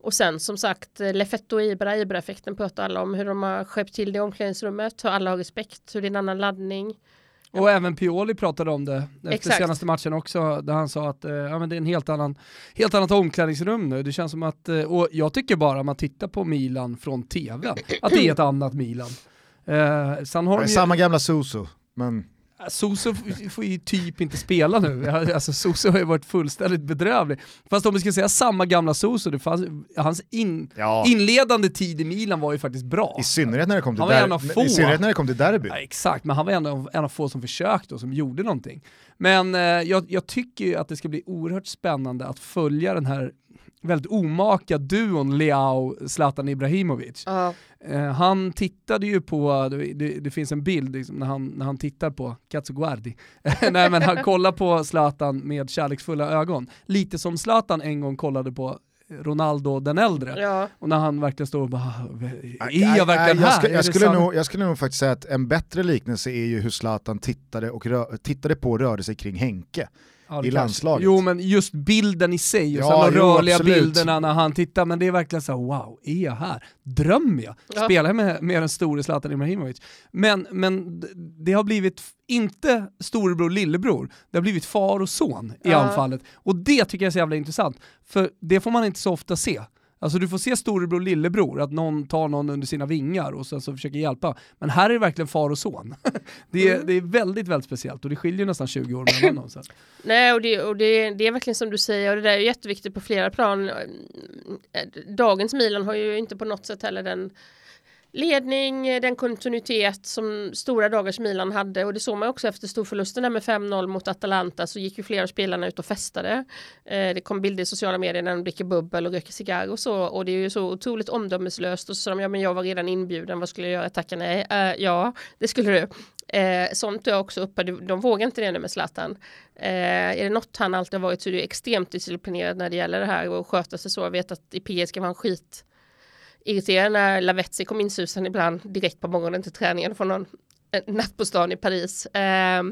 Och sen som sagt Lefetto och Ibra, Ibra-effekten pratar alla om hur de har skärpt till det i omklädningsrummet, hur alla har respekt, hur det är en annan laddning. Och även Pioli pratade om det efter Exakt. senaste matchen också, där han sa att eh, ja, men det är en helt, annan, helt annat omklädningsrum nu. Det känns som att, eh, och jag tycker bara om man tittar på Milan från tv, att det är ett annat Milan. Eh, sen har de ju... Samma gamla Suso, men... Soso får ju typ inte spela nu. Alltså Soso har ju varit fullständigt bedrövlig. Fast om vi ska säga samma gamla Soso, det fanns, hans in, ja. inledande tid i Milan var ju faktiskt bra. I synnerhet när det kom till, der I synnerhet när det kom till derby. Ja, exakt, men han var en av, en av få som försökte och som gjorde någonting. Men eh, jag, jag tycker ju att det ska bli oerhört spännande att följa den här väldigt omaka duon Leao-Zlatan Ibrahimovic. Uh. Eh, han tittade ju på, det, det, finns en bild liksom, när, han, när han tittar på Katsuguardi, nej men han kollar på Zlatan med kärleksfulla ögon. Lite som Zlatan en gång kollade på Ronaldo den äldre. Ja. Och när han verkligen står och bara, är jag verkligen här? Jag, ska, jag, skulle nog, jag skulle nog faktiskt säga att en bättre liknelse är ju hur Zlatan tittade, och rö, tittade på och rörde sig kring Henke ja, i landslaget. Jo men just bilden i sig, och ja, sen de jo, rörliga absolut. bilderna när han tittar, men det är verkligen så här, wow, är jag här? Drömmer jag? Ja. Spelar jag med, med den store Zlatan Ibrahimovic? Men, men det har blivit, inte storebror lillebror, det har blivit far och son i ja. anfallet. Och det tycker jag är så jävla intressant, för det får man inte så ofta se. Alltså du får se storebror lillebror, att någon tar någon under sina vingar och sen så försöker hjälpa. Men här är det verkligen far och son. det, är, mm. det är väldigt, väldigt speciellt och det skiljer nästan 20 år mellan dem. Nej, och, det, och det, det är verkligen som du säger och det där är jätteviktigt på flera plan. Dagens Milan har ju inte på något sätt heller den ledning, eh, den kontinuitet som stora dagars Milan hade och det såg man också efter storförlusten med 5-0 mot Atalanta så gick ju flera av spelarna ut och festade. Eh, det kom bilder i sociala medier när de dricker bubbel och röker cigarr och så och det är ju så otroligt omdömeslöst och så sa de ja men jag var redan inbjuden, vad skulle jag göra? Tacka nej. Uh, ja, det skulle du. Eh, sånt är också uppe, de vågar inte det nu med Zlatan. Eh, är det något han alltid har varit så är det extremt disciplinerad när det gäller det här och sköta sig så. Jag vet att i PSG var han skit irriterad när Lavetzi kom insusen ibland direkt på morgonen till träningen från någon natt på stan i Paris. Eh,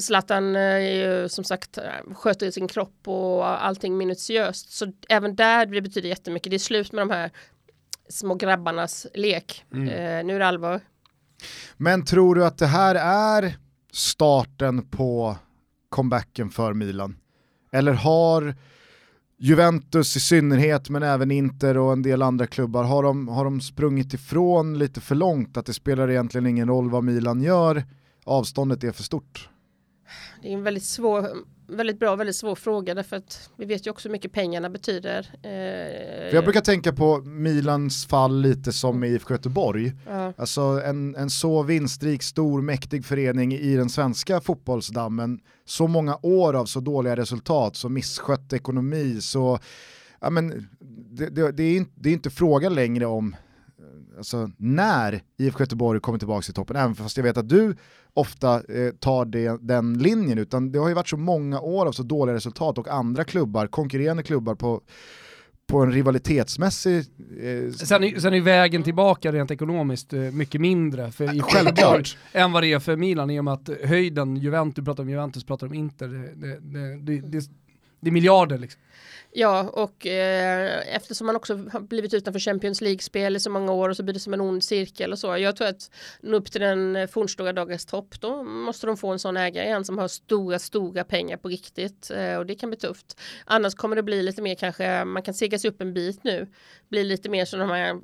Zlatan är ju som sagt sköter sin kropp och allting minutiöst. Så även där det betyder jättemycket. Det är slut med de här små grabbarnas lek. Mm. Eh, nu är det allvar. Men tror du att det här är starten på comebacken för Milan? Eller har Juventus i synnerhet, men även Inter och en del andra klubbar, har de, har de sprungit ifrån lite för långt? Att det spelar egentligen ingen roll vad Milan gör, avståndet är för stort? Det är en väldigt svår väldigt bra, väldigt svår fråga därför att vi vet ju också hur mycket pengarna betyder. Eh, jag brukar tänka på Milans fall lite som med IFK Göteborg. Ja. Alltså en, en så vinstrik, stor, mäktig förening i den svenska fotbollsdammen, så många år av så dåliga resultat, så misskött ekonomi, så ja, men, det, det, det, är inte, det är inte fråga längre om alltså, när IFK Göteborg kommer tillbaka till toppen, även fast jag vet att du ofta eh, tar det, den linjen, utan det har ju varit så många år av så dåliga resultat och andra klubbar, konkurrerande klubbar på på en rivalitetsmässig... Eh, sen, är, sen är vägen tillbaka rent ekonomiskt eh, mycket mindre för i självklart. än vad det är för Milan i och med att höjden, Juventus, pratar om Juventus, pratar om Inter, det, det, det, det är miljarder liksom. Ja, och eh, eftersom man också har blivit utanför Champions League-spel i så många år och så blir det som en ond cirkel och så. Jag tror att nå upp till den eh, fornstora dagens topp då måste de få en sån ägare igen som har stora, stora pengar på riktigt eh, och det kan bli tufft. Annars kommer det bli lite mer kanske, man kan sega sig upp en bit nu, bli lite mer som de här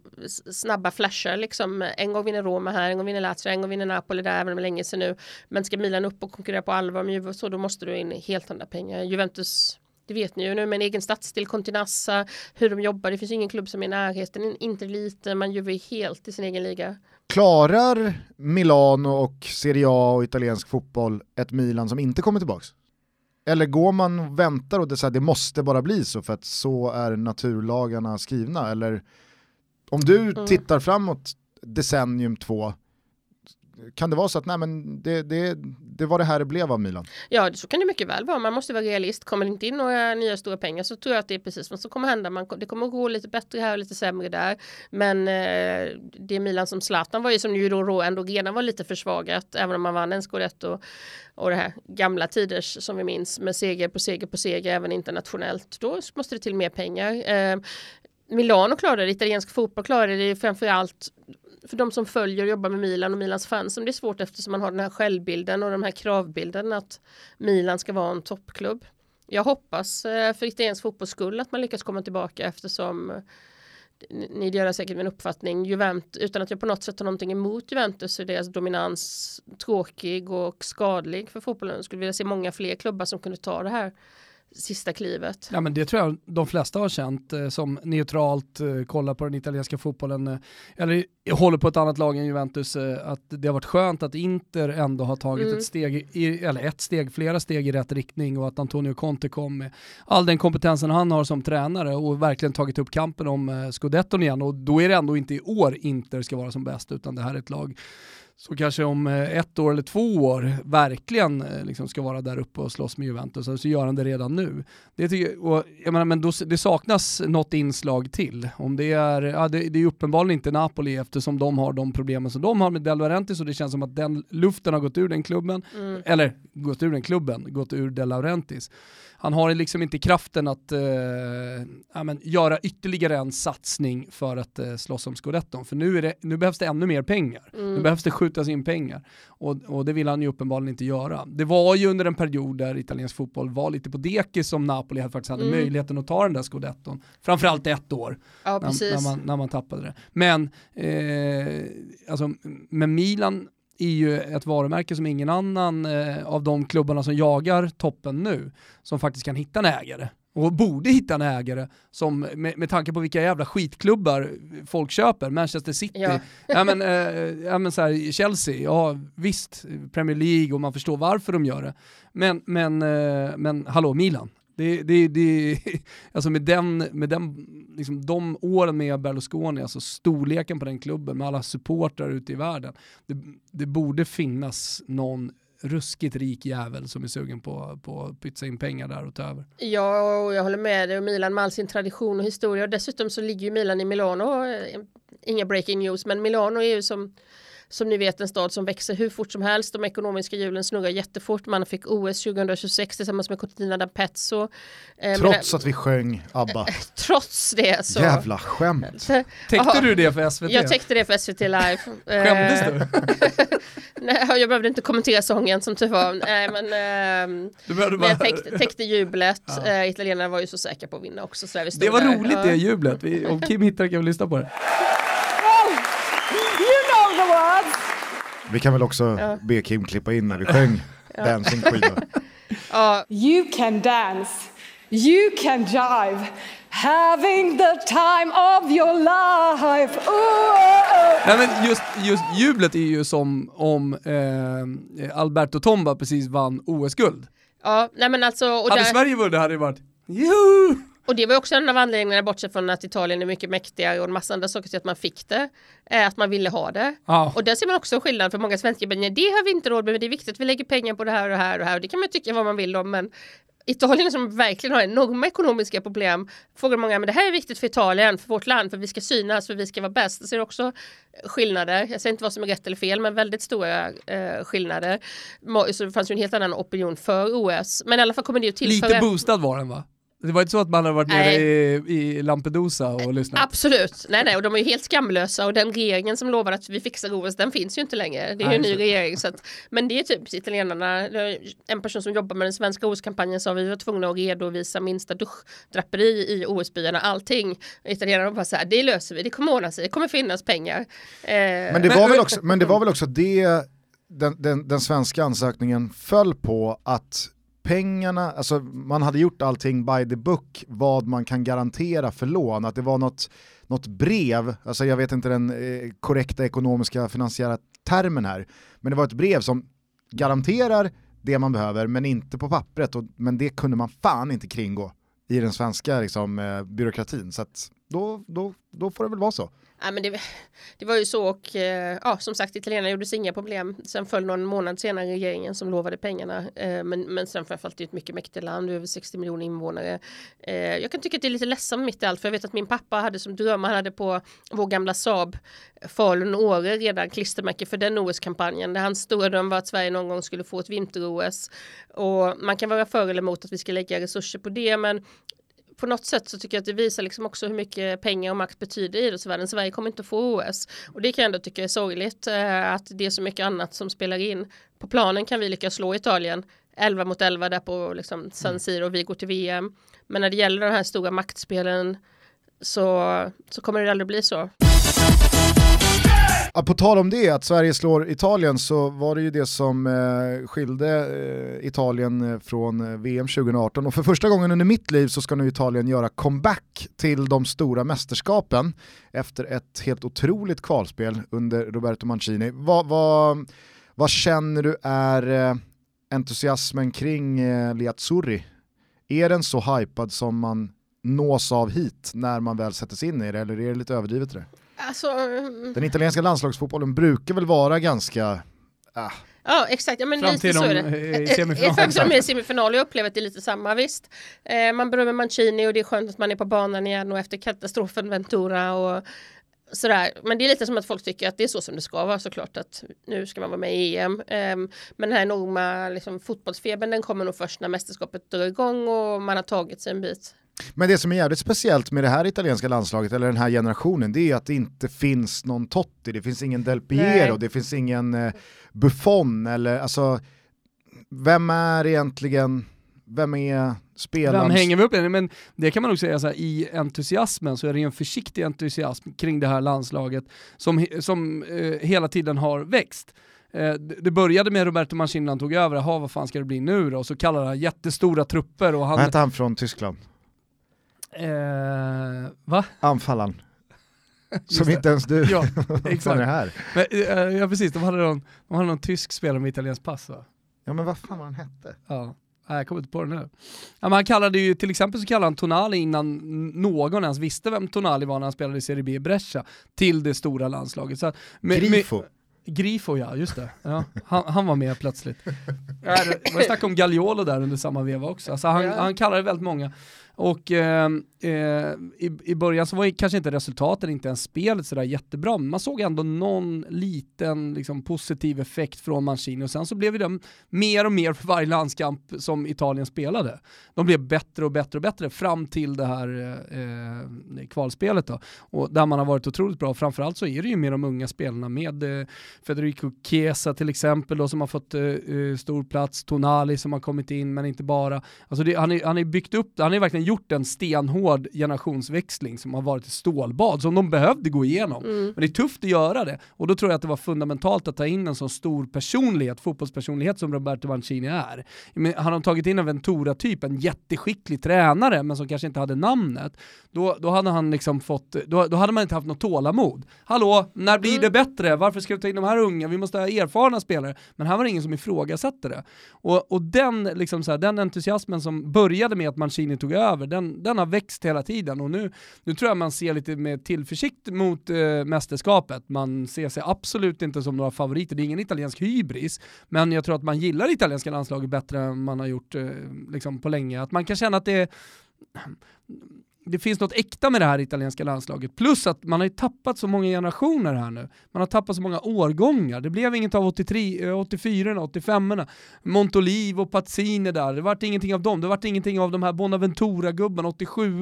snabba flashar liksom. En gång vinner Roma här, en gång vinner Lazio, en gång vinner Napoli där, även om det är länge sedan nu. Men ska Milan upp och konkurrera på allvar med Juve så då måste du in helt andra pengar. Juventus det vet ni ju nu med en egen stadsdel, Continassa, hur de jobbar. Det finns ingen klubb som är i närheten, inte lite, man gör helt i sin egen liga. Klarar Milano och Serie A och italiensk fotboll ett Milan som inte kommer tillbaks? Eller går man och väntar och det, så här, det måste bara bli så för att så är naturlagarna skrivna? Eller om du mm. tittar framåt decennium två, kan det vara så att nej, men det, det, det var det här det blev av Milan? Ja, så kan det mycket väl vara. Man måste vara realist. Kommer det inte in några nya stora pengar så tror jag att det är precis vad som kommer hända. Man, det kommer att gå lite bättre här och lite sämre där. Men eh, det Milan som Zlatan var ju som ju då ändå redan var lite försvagat, även om man vann en scudetto och, och det här gamla tiders som vi minns med seger på seger på seger även internationellt. Då måste det till mer pengar. Eh, Milano klarade det, italiensk fotboll klarade det framförallt för de som följer och jobbar med Milan och Milans fans som det är svårt eftersom man har den här självbilden och de här kravbilden att Milan ska vara en toppklubb. Jag hoppas eh, för italiensk fotbolls skull att man lyckas komma tillbaka eftersom ni delar säkert min uppfattning, Juventus, utan att jag på något sätt har någonting emot Juventus så är deras dominans tråkig och skadlig för fotbollen. Jag skulle vilja se många fler klubbar som kunde ta det här sista klivet. Ja, men det tror jag de flesta har känt eh, som neutralt eh, kollar på den italienska fotbollen eh, eller håller på ett annat lag än Juventus eh, att det har varit skönt att Inter ändå har tagit mm. ett steg, i, eller ett steg, flera steg i rätt riktning och att Antonio Conte kom med all den kompetensen han har som tränare och verkligen tagit upp kampen om eh, scudetton igen och då är det ändå inte i år Inter ska vara som bäst utan det här är ett lag så kanske om eh, ett år eller två år verkligen eh, liksom ska vara där uppe och slåss med Juventus, så gör han det redan nu. Det, tycker, och, jag menar, men då, det saknas något inslag till. Om det, är, ja, det, det är uppenbarligen inte Napoli eftersom de har de problemen som de har med Del Laurentiis och det känns som att den luften har gått ur den klubben, mm. eller gått ur den klubben, gått ur Del Laurentiis han har liksom inte kraften att eh, ja, men, göra ytterligare en satsning för att eh, slåss om scudetton. För nu, är det, nu behövs det ännu mer pengar. Mm. Nu behövs det skjutas in pengar. Och, och det vill han ju uppenbarligen inte göra. Det var ju under en period där italiensk fotboll var lite på dekis som Napoli faktiskt hade mm. möjligheten att ta den där scudetton. Framförallt ett år. Ja, när, när, man, när man tappade det. Men, eh, alltså, med Milan är ju ett varumärke som ingen annan eh, av de klubbarna som jagar toppen nu, som faktiskt kan hitta en ägare. Och borde hitta en ägare som, med, med tanke på vilka jävla skitklubbar folk köper, Manchester City, ja. ja men, eh, ja, men så här, Chelsea, ja visst, Premier League och man förstår varför de gör det. Men, men, eh, men hallå Milan, det, det, det, alltså med, den, med den, liksom de åren med Berlusconi, alltså storleken på den klubben med alla supportrar ute i världen, det, det borde finnas någon ruskigt rik jävel som är sugen på, på att pytsa in pengar där och ta över. Ja, och jag håller med dig. Och Milan med all sin tradition och historia. Och dessutom så ligger ju Milan i Milano. Eh, inga breaking news, men Milano är ju som som ni vet en stad som växer hur fort som helst. De ekonomiska hjulen snurrar jättefort. Man fick OS 2026 tillsammans med Cortina d'Ampezzo. Eh, trots att vi sjöng ABBA. trots det så. Jävla skämt. Täckte du det för SVT? Jag täckte det för SVT live. Skämdes du? Nej, jag behövde inte kommentera sången som tur var. Nej, men, eh, bara... men jag täckte, täckte jublet. Ja. Eh, italienarna var ju så säkra på att vinna också. Så det var roligt ja. det jublet. Vi, om Kim hittar kan vi lyssna på det. Vi kan väl också ja. be Kim klippa in när vi sjöng ja. Dancing Queen. Uh, you can dance, you can jive, having the time of your life. Ooh, oh, oh. Nej, men just, just jublet är ju som om eh, Alberto Tomba precis vann OS-guld. Ja, nej men alltså... hade där... Sverige vunnit hade det varit Juhu! Och det var också en av anledningarna, bortsett från att Italien är mycket mäktigare och en massa andra saker till att man fick det, är att man ville ha det. Ja. Och där ser man också skillnad för många svenskar, men det har vi inte råd med, men det är viktigt att vi lägger pengar på det här och det här och det här. Och det kan man tycka vad man vill om, men Italien som verkligen har enorma ekonomiska problem frågar många, men det här är viktigt för Italien, för vårt land, för vi ska synas, för vi ska vara bäst. Det ser också skillnader. Jag säger inte vad som är rätt eller fel, men väldigt stora eh, skillnader. Så det fanns ju en helt annan opinion för OS. Men i alla fall kommer det ju tillföra... Lite boostad var den va? Det var inte så att man har varit nere i, i, Lampedusa och lyssnat? Absolut, nej nej och de är ju helt skamlösa och den regeringen som lovade att vi fixar OS den finns ju inte längre. Det är ju en ny regering så att, men det är typ italienarna, en person som jobbar med den svenska OS-kampanjen sa att vi var tvungna att redovisa minsta duschdraperi i OS-byarna, allting. Italienarna bara så här, det löser vi, det kommer ordna sig, det kommer finnas pengar. Eh, men, det var men, väl också, men det var väl också det den, den, den svenska ansökningen föll på att pengarna, alltså man hade gjort allting by the book, vad man kan garantera för lån, att det var något, något brev, alltså jag vet inte den eh, korrekta ekonomiska finansiella termen här, men det var ett brev som garanterar det man behöver men inte på pappret, och, men det kunde man fan inte kringgå i den svenska liksom, eh, byråkratin, så att då, då, då får det väl vara så. Ja, men det, det var ju så och eh, ja, som sagt italienarna gjorde sig inga problem. Sen föll någon månad senare regeringen som lovade pengarna. Eh, men, men sen framförallt det är ett mycket mäktigt land, över 60 miljoner invånare. Eh, jag kan tycka att det är lite ledsamt mitt i allt för jag vet att min pappa hade som dröm, han hade på vår gamla Saab Falun-Åre redan klistermärke för den OS-kampanjen. Hans stora dröm var att Sverige någon gång skulle få ett vinter-OS. Och man kan vara för eller emot att vi ska lägga resurser på det men på något sätt så tycker jag att det visar liksom också hur mycket pengar och makt betyder i idrottsvärlden. Sverige kommer inte få OS och det kan jag ändå tycka är sorgligt eh, att det är så mycket annat som spelar in. På planen kan vi lyckas slå Italien 11 mot 11 där på liksom San mm. Siro och vi går till VM. Men när det gäller den här stora maktspelen så, så kommer det aldrig bli så. Ja, på tal om det, att Sverige slår Italien, så var det ju det som eh, skilde eh, Italien eh, från eh, VM 2018. Och för första gången under mitt liv så ska nu Italien göra comeback till de stora mästerskapen efter ett helt otroligt kvalspel under Roberto Mancini. Vad, vad, vad känner du är eh, entusiasmen kring eh, Liazzurri? Är den så hypad som man nås av hit när man väl sätter sig in i det, eller är det lite överdrivet det? Alltså, mm, Den italienska landslagsfotbollen brukar väl vara ganska... Ah, ja exakt, ja, men Fram lite till så är de, det. eh, Eh, eh, till de är i semifinal, jag upplever att det är lite samma visst. Eh, man berömmer Mancini och det är skönt att man är på banan igen och efter katastrofen Ventura och sådär. Men det är lite som att folk tycker att det är så som det ska vara såklart att nu ska man vara med i EM. Ehm, men den här enorma liksom, fotbollsfebern den kommer nog först när mästerskapet drar igång och man har tagit sig en bit. Men det som är jävligt speciellt med det här italienska landslaget, eller den här generationen, det är att det inte finns någon Totti, det finns ingen Del Piero, Nej. det finns ingen eh, Buffon, eller alltså, vem är egentligen, vem är spelaren? Vem hänger vi upp i? Men det kan man nog säga så här, i entusiasmen så är det en försiktig entusiasm kring det här landslaget som, som eh, hela tiden har växt. Eh, det började med Roberto Mancini när han tog över, jaha vad fan ska det bli nu då? Och så kallade han jättestora trupper och Vad han... hette han från Tyskland? Eh, va? Anfallaren. Som inte ens du Ja, fan är exakt. här. Men, eh, ja precis, de hade någon, de hade någon tysk spelare med italienskt pass va? Ja men vad fan var han hette? Ja. Nej, jag kommer inte på det nu. Ja, men han kallade ju, till exempel så kallade han Tonali innan någon ens visste vem Tonali var när han spelade i Serie B i Brescia till det stora landslaget. Så, med- med- Grifo. Grifo ja, just det. Ja, han, han var med plötsligt. Ja, Det var snack om Gagliolo där under samma veva också. Alltså han, Ja. han kallade väldigt många. Och eh, eh, i, i början så var ju kanske inte resultaten, inte ens spelet sådär jättebra, men man såg ändå någon liten liksom, positiv effekt från Mancini och sen så blev det mer och mer för varje landskamp som Italien spelade. De blev bättre och bättre och bättre fram till det här eh, kvalspelet då. Och där man har varit otroligt bra, framförallt så är det ju med de unga spelarna med eh, Federico Chiesa till exempel då, som har fått eh, eh stor plats, Tonali som har kommit in men inte bara. Alltså det, han har ju är byggt upp, han är verkligen gjort en stenhård generationsväxling som har varit ett stålbad som de behövde gå igenom. Mm. Men det är tufft att göra det och då tror jag att det var fundamentalt att ta in en så stor personlighet, fotbollspersonlighet som Roberto Mancini är. Men han har tagit in en Ventura-typ, en jätteskicklig tränare men som kanske inte hade namnet. Då, då hade han liksom fått, då, då hade man inte haft något tålamod. Hallå, när blir Mm. det bättre? Varför ska du ta in de här unga? Vi måste ha erfarna spelare. Men här var det ingen som ifrågasatte det. Och, och den, liksom så här, den entusiasmen som började med att Mancini tog över, den, den har växt hela tiden och nu, nu tror jag man ser lite med tillförsikt mot eh, mästerskapet. Man ser sig absolut inte som några favoriter, det är ingen italiensk hybris, men jag tror att man gillar det italienska landslaget bättre än man har gjort eh, liksom på länge. Att man kan känna att det det finns något äkta med det här italienska landslaget. Plus att man har ju tappat så många generationer här nu. Man har tappat så många årgångar. Det blev inget av 83, 84 85 Montolivo och Pazzini där. Det vart ingenting av dem. Det vart ingenting av de här Bonaventura-gubbarna, 87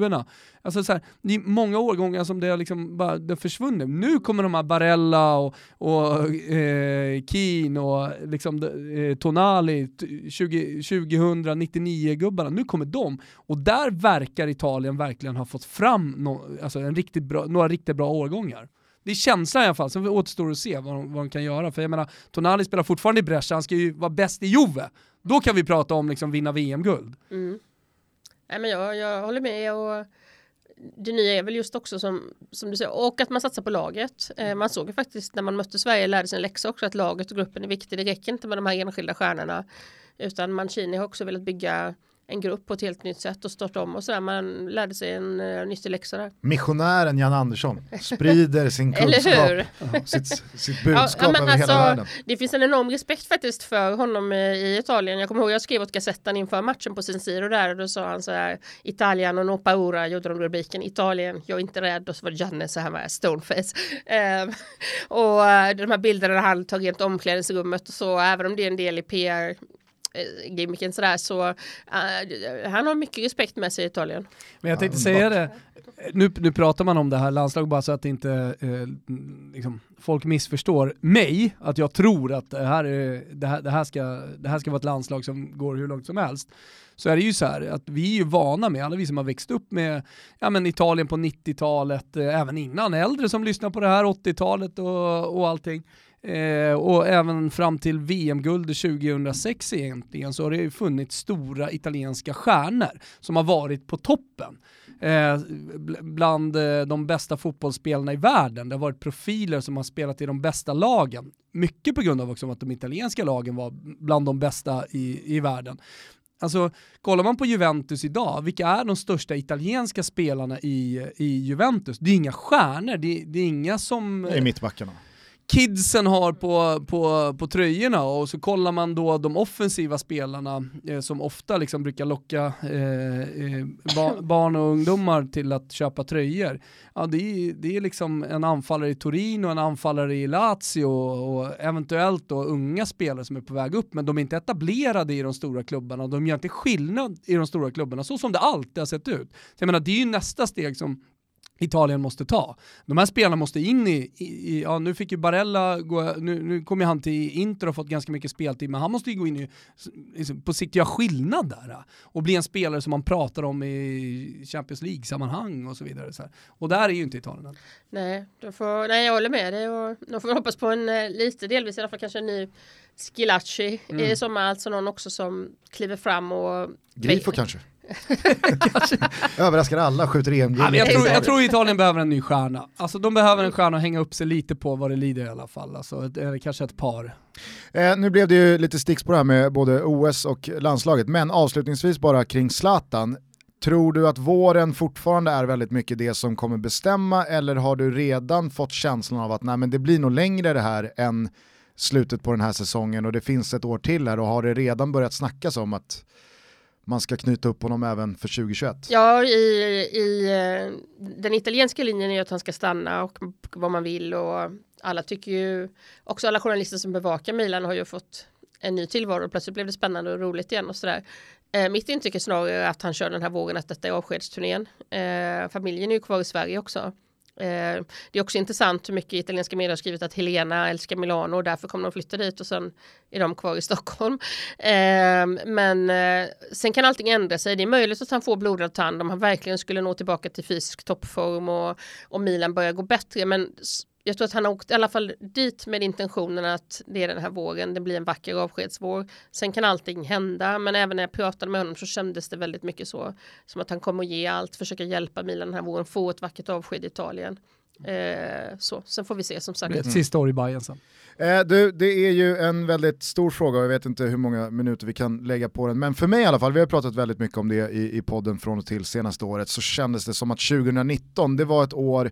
Alltså så här, det är många årgångar som det har liksom bara det har försvunnit. Nu kommer de här Barella och, och eh, Keen och liksom, eh, Tonali, t- 20, 2099-gubbarna. Nu kommer de. Och där verkar Italien verkligen ha fått fram no, alltså en riktigt bra, några riktigt bra årgångar. Det är känslan i alla fall, sen återstår att se vad de, vad de kan göra. För jag menar, Tonali spelar fortfarande i Brescia, han ska ju vara bäst i Juve. Då kan vi prata om liksom vinna VM-guld. Mm. Nej, men jag, jag håller med och det nya är väl just också som, som du säger, och att man satsar på laget. Eh, man såg ju faktiskt när man mötte Sverige lärde sig en läxa också att laget och gruppen är viktig. Det räcker inte med de här enskilda stjärnorna utan Mancini har också velat bygga en grupp på ett helt nytt sätt och starta om och sådär. Man lärde sig en uh, nyttig läxa där. Missionären Jan Andersson sprider sin kunskap, sitt, sitt budskap men över alltså, hela världen. Det finns en enorm respekt faktiskt för honom eh, i Italien. Jag kommer ihåg jag skrev åt Gazettan inför matchen på Sin Siro där och då sa han så här Italien och no paura gjorde de rubriken Italien, jag är inte rädd och så var det Janne så här med stoneface. Eh, och eh, de här bilderna han rent omklädningsrummet och så även om det är en del i PR eh, gimmicken sådär så uh, han har mycket respekt med sig i Italien. Men jag tänkte säga det, nu, nu pratar man om det här landslaget bara så att inte eh, liksom, folk missförstår mig, att jag tror att det här, är, det, här, det, här ska, det här ska vara ett landslag som går hur långt som helst. Så är det ju så här att vi är ju vana med, alla vi som har växt upp med ja, men Italien på 90-talet, eh, även innan, äldre som lyssnar på det här 80-talet och, och allting. Eh, och även fram till VM-guld 2006 egentligen så har det ju funnits stora italienska stjärnor som har varit på toppen eh, bland eh, de bästa fotbollsspelarna i världen. Det har varit profiler som har spelat i de bästa lagen. Mycket på grund av också att de italienska lagen var bland de bästa i, i världen. Alltså, kollar man på Juventus idag, vilka är de största italienska spelarna i, i Juventus? Det är inga stjärnor, det, det är inga som... Det är mittbackarna kidsen har på, på, på tröjorna och så kollar man då de offensiva spelarna eh, som ofta liksom brukar locka eh, eh, ba, barn och ungdomar till att köpa tröjor. Ja, det, är, det är liksom en anfallare i Torino, en anfallare i Lazio och eventuellt då unga spelare som är på väg upp men de är inte etablerade i de stora klubbarna de gör inte skillnad i de stora klubbarna så som det alltid har sett ut. Så jag menar det är ju nästa steg som Italien måste ta. De här spelarna måste in i, i ja nu fick ju Barella gå, nu, nu kommer han till Inter och fått ganska mycket speltid, men han måste ju gå in i, liksom, på sikt göra skillnad där och bli en spelare som man pratar om i Champions League-sammanhang och så vidare. Så här. Och där är ju inte Italien Nej, de får, nej, jag håller med dig och de får hoppas på en eh, lite delvis i alla fall kanske en ny Skilacci mm. i sommar, alltså någon också som kliver fram och Grifo kanske? Överraskar alla, skjuter EM-guld. Ja, jag, tror, jag tror Italien behöver en ny stjärna. Alltså de behöver en stjärna att hänga upp sig lite på vad det lider i alla fall. Alltså, eller kanske ett par. Eh, nu blev det ju lite stickspår här med både OS och landslaget, men avslutningsvis bara kring Zlatan. Tror du att våren fortfarande är väldigt mycket det som kommer bestämma eller har du redan fått känslan av att nej, men det blir nog längre det här än slutet på den här säsongen och det finns ett år till här och har det redan börjat snackas om att man ska knyta upp honom även för 2021? Ja, i, i eh, den italienska linjen är att han ska stanna och vad man vill och alla tycker ju, också alla journalister som bevakar Milan har ju fått en ny tillvaro och plötsligt blev det spännande och roligt igen och sådär. Eh, mitt intryck är snarare att han kör den här vågen att detta är avskedsturnén. Eh, familjen är ju kvar i Sverige också. Eh, det är också intressant hur mycket italienska medier har skrivit att Helena älskar Milano och därför kommer de flytta dit och sen är de kvar i Stockholm. Eh, men eh, sen kan allting ändra sig. Det är möjligt att han får blodad tand om han verkligen skulle nå tillbaka till fysisk toppform och, och Milan börjar gå bättre. Men jag tror att han har åkt i alla fall dit med intentionen att det är den här våren, det blir en vacker avskedsvår. Sen kan allting hända, men även när jag pratade med honom så kändes det väldigt mycket så som att han kommer att ge allt, försöka hjälpa Milan den här våren, få ett vackert avsked i Italien. Eh, så, sen får vi se som sagt. Ett sista år i Bayern sen. Eh, du, det är ju en väldigt stor fråga och jag vet inte hur många minuter vi kan lägga på den. Men för mig i alla fall, vi har pratat väldigt mycket om det i, i podden från och till senaste året, så kändes det som att 2019, det var ett år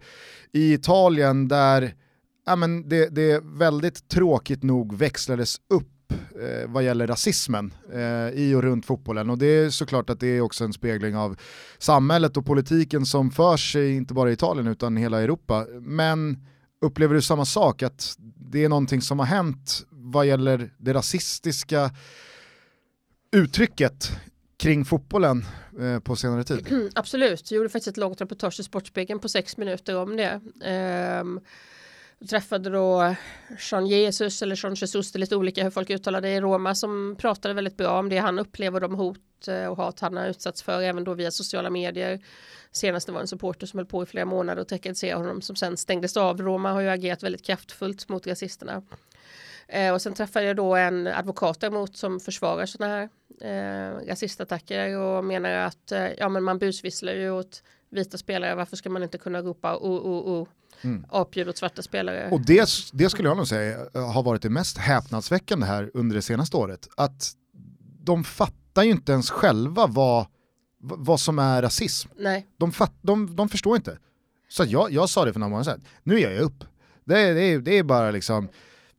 i Italien där ja, men det, det väldigt tråkigt nog växlades upp eh, vad gäller rasismen eh, i och runt fotbollen. Och det är såklart att det är också en spegling av samhället och politiken som förs inte bara i Italien utan i hela Europa. Men upplever du samma sak, att det är någonting som har hänt vad gäller det rasistiska uttrycket kring fotbollen eh, på senare tid? Absolut, jag gjorde faktiskt ett långt reportage i Sportspegeln på sex minuter om det. Um, jag träffade då Jean Jesus eller Jean Jesus, det är lite olika hur folk uttalar det i Roma som pratade väldigt bra om det han upplever, de hot eh, och hat han har utsatts för även då via sociala medier. Senast det var en supporter som höll på i flera månader och trakassera honom som sen stängdes av. Roma har ju agerat väldigt kraftfullt mot rasisterna. Eh, och sen träffade jag då en advokat däremot som försvarar sådana här eh, rasistattacker och menar att eh, ja, men man busvisslar ju åt vita spelare. Varför ska man inte kunna ropa o, o, o mm. apljud åt svarta spelare? Och det, det skulle jag nog säga har varit det mest häpnadsväckande här under det senaste året. Att de fattar ju inte ens själva vad, vad som är rasism. Nej. De, fatt, de, de förstår inte. Så jag, jag sa det för några månader sedan, nu ger jag upp. Det, det, det är bara liksom,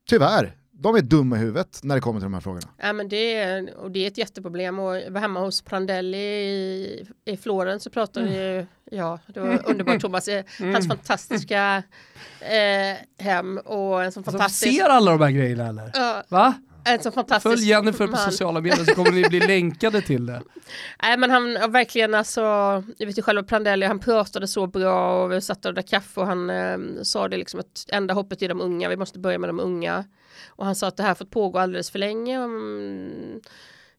tyvärr, de är dumma i huvudet när det kommer till de här frågorna. Ja, men det, är, och det är ett jätteproblem och hemma hos Prandelli i, i Florens så pratade mm. vi, ja det var underbart Thomas, mm. hans fantastiska eh, hem och en sån alltså, fantastisk... Ser alla de här grejerna eller? Ja. Va? En så fantastisk Följ Jennifer på man. sociala medier så kommer ni bli länkade till det. Nej men han har verkligen alltså, jag vet ju själva Prandelli, han pratade så bra och vi satt och drack kaffe och han eh, sa det liksom att enda hoppet är de unga, vi måste börja med de unga. Och han sa att det här fått pågå alldeles för länge. Mm,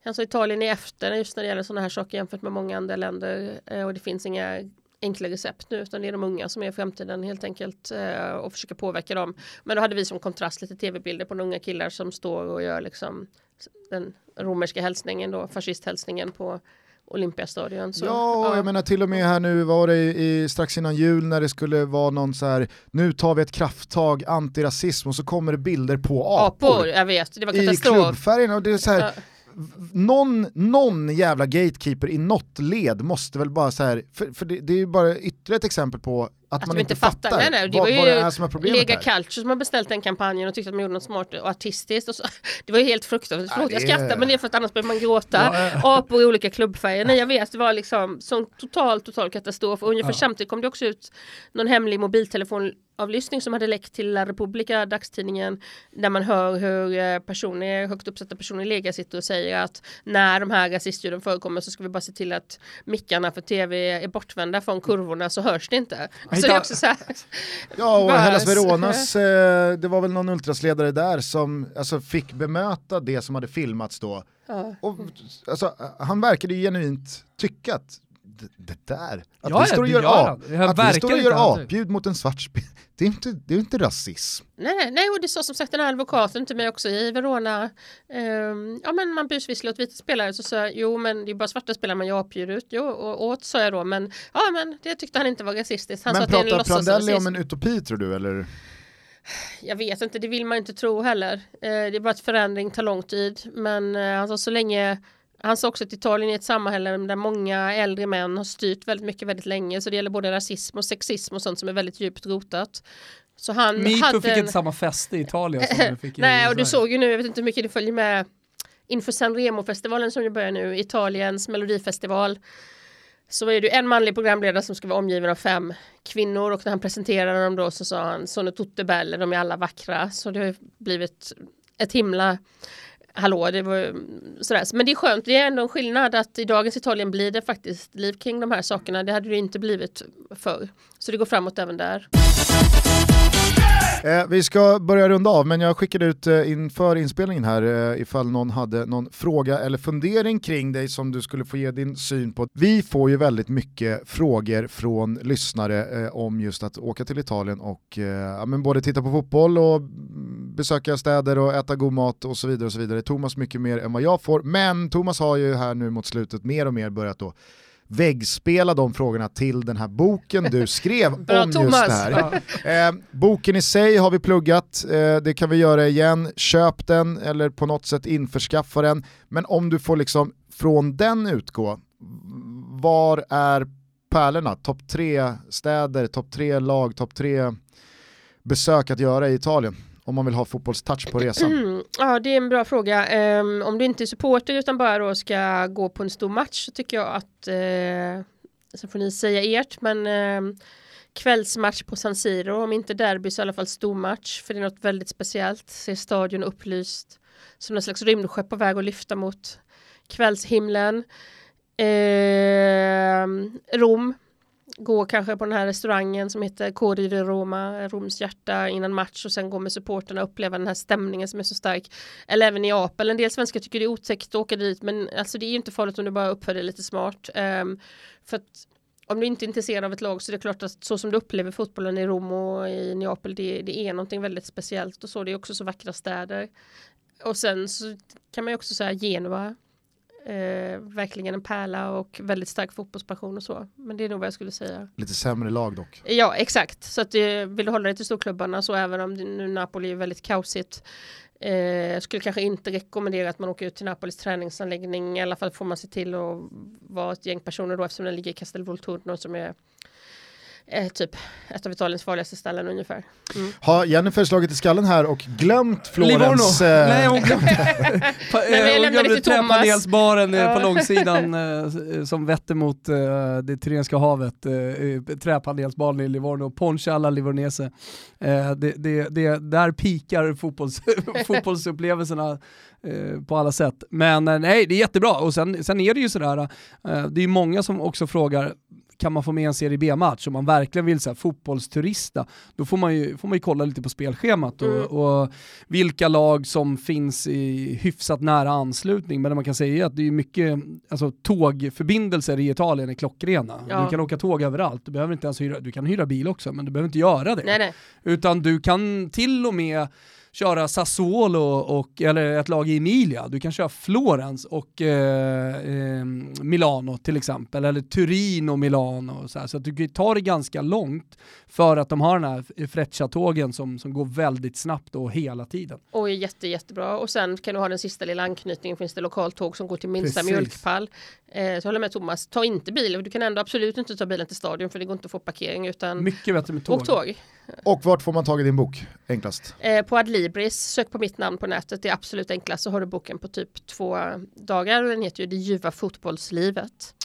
han sa Italien är efter just när det gäller sådana här saker jämfört med många andra länder eh, och det finns inga enkla recept nu utan det är de unga som är framtiden helt enkelt eh, och försöka påverka dem. Men då hade vi som kontrast lite tv-bilder på unga killar som står och gör liksom den romerska hälsningen då, fascisthälsningen på Olympiastadion. Så, ja, och jag menar till och med här nu var det i, i, strax innan jul när det skulle vara någon så här, nu tar vi ett krafttag antirasism och så kommer det bilder på apor. apor jag vet, det var I katastrof. klubbfärgen och det är så här, Ja. någon, någon jävla gatekeeper i något led måste väl bara så här, för, för det, det är ju bara ytterligare ett exempel på att, Att man inte fattar. fattar Nej, nej, det vad, var vad ju det är som är problemet Lega här. Calcio som har beställt den kampanjen och tyckte att de gjorde något smart och artistiskt. Och så. Det var ju helt fruktansvärt. Förlåt, jag skrattar men det är för att annars börjar man gråta. Ja. Apor i olika klubbfärger. Nej jag vet, det var liksom sån total, total katastrof. Och ungefär Ja. samtidigt kom det också ut någon hemlig mobiltelefonavlyssning som hade läckt till La Repubblica, dagstidningen, där man hör hur eh, personer, högt uppsatta personer i Lega sitter och säger att när de här rasistljuden förekommer så ska vi bara se till att mickarna för tv är bortvända från kurvorna så hörs det inte. Så det är också så här, Ja och Hellas Veronas, eh, det var väl någon ultrasledare där som alltså, fick bemöta det som hade filmats då. ja. Och, alltså, han verkade ju genuint tycka att det, där, att Ja, vi står och gör, gör ap, att vi står och gör apljud mot en svart spel, det är inte, det är inte rasism. Nej, nej, och det sa som sagt den här advokaten till mig också i Verona. Ehm, ja, men man busvisslar åt vita spelare så sa jag, jo, men det är bara svarta spelare man gör apljud ut. Jo, och åt sa jag då, men ja, men det tyckte han inte var rasistiskt. Han sa Men att det är en pratar Prandelli om en utopi tror du eller? Jag vet inte, det vill man inte tro heller. Eh, det är bara att förändring tar lång tid. Men eh, alltså, så länge han sa också att Italien är ett samhälle där många äldre män har styrt väldigt mycket väldigt länge. Så det gäller både rasism och sexism och sånt som är väldigt djupt rotat. Så han Metoo hade fick en... inte samma fäste i Italien som det fick i Nej, och du såg ju nu, jag vet inte hur mycket du följer med inför Sanremo-festivalen som ju börjar nu, Italiens melodifestival. Så är det en manlig programledare som ska vara omgiven av fem kvinnor och när han presenterade dem då så sa han Sono tutte belle, de är alla vackra. Så det har blivit ett himla hallå, det var ju mm, sådär. Men det är skönt, det är ändå en skillnad att i dagens Italien blir det faktiskt liv kring de här sakerna. Det hade det inte blivit förr. Så det går framåt även där. Eh, vi ska börja runda av, men jag skickade ut eh, inför inspelningen här eh, ifall någon hade någon fråga eller fundering kring dig som du skulle få ge din syn på. Vi får ju väldigt mycket frågor från lyssnare eh, om just att åka till Italien och eh, ja, men både titta på fotboll och mm, besöka städer och äta god mat och så vidare. och så vidare. Thomas mycket mer än vad jag får, men Thomas har ju här nu mot slutet mer och mer börjat då väggspela de frågorna till den här boken du skrev om just Thomas. det här. Eh, boken i sig har vi pluggat, eh, det kan vi göra igen. Köp den eller på något sätt införskaffa den. Men om du får liksom från den utgå, var är pärlorna? Topp tre städer, topp tre lag, topp tre besök att göra i Italien? Om man vill ha fotbollstouch på resan. Ja, det är en bra fråga. Um, om du inte är supporter utan bara då ska gå på en stor match så tycker jag att, uh, så får ni säga ert, men uh, kvällsmatch på San Siro, om inte derby så i alla fall stormatch, för det är något väldigt speciellt. Se stadion upplyst som en slags rymdskepp på väg att lyfta mot kvällshimlen. Uh, Rom, gå kanske på den här restaurangen som heter Cori di Roma, Roms hjärta innan match och sen gå med supporterna och uppleva den här stämningen som är så stark. Eller även i Apel, en del svenskar tycker det är otäckt att åka dit men alltså det är ju inte farligt om du bara uppför dig lite smart. Um, för att om du inte är intresserad av ett lag så är det klart att så som du upplever fotbollen i Rom och i Neapel det, det är någonting väldigt speciellt och så. Det är också så vackra städer. Och sen så kan man ju också säga Genua. Eh, verkligen en pärla och väldigt stark fotbollspassion och så. Men det är nog vad jag skulle säga. Lite sämre lag dock. Ja, exakt. Så att det, vill du hålla dig till storklubbarna så även om nu Napoli är väldigt kaosigt eh, skulle kanske inte rekommendera att man åker ut till Napolis träningsanläggning. I alla fall får man se till att vara ett gäng personer då eftersom den ligger i Castel Volturno som är eh, typ ett av Italiens farligaste ställen ungefär. Mm. Har Jennifer slagit i skallen här och glömt Florens... Livorno. Eh, Nej, hon glömde, eh, hon glömde träpanelsbaren eh, på långsidan eh, som vetter mot eh, det Tyrrhenska havet. Eh, träpanelsbaren i Livorno, Ponche alla Livornese. Eh, det, det, det, där pikar fotbolls, fotbollsupplevelserna eh, på alla sätt. Men eh, nej, det är jättebra. Och sen, sen är det ju sådär, det är ju många som också frågar kan man få med en Serie B-match om man verkligen vill så här, fotbollsturista, då får man, ju, får man ju kolla lite på spelschemat och, Mm. och vilka lag som finns i hyfsat nära anslutning. Men det man kan säga är att det är mycket, alltså tågförbindelser i Italien är klockrena. Ja. Du kan åka tåg överallt, du behöver inte ens hyra, du kan hyra bil också, men du behöver inte göra det. Nej, nej. Utan du kan till och med köra Sassuolo och, eller ett lag i Emilia. Du kan köra Florens och eh, eh, Milano till exempel, eller Turin och Milano. Och så så du kan ta det ganska långt för att de har den här Freccia-tågen som, som går väldigt snabbt och hela tiden. Och är jätte, jättebra. Och sen kan du ha den sista lilla anknytningen. Finns det lokaltåg som går till minsta Precis. mjölkpall. Eh, så jag håller med Thomas. Ta inte bil. Du kan ändå absolut inte ta bilen till stadion för det går inte att få parkering utan Mycket bättre med tåg. åk tåg. Och vart får man tag i din bok enklast? Eh, på Adlibris, sök på mitt namn på nätet. Det är absolut enklast. Så har du boken på typ två dagar. Och den heter ju Det ljuva fotbollslivet.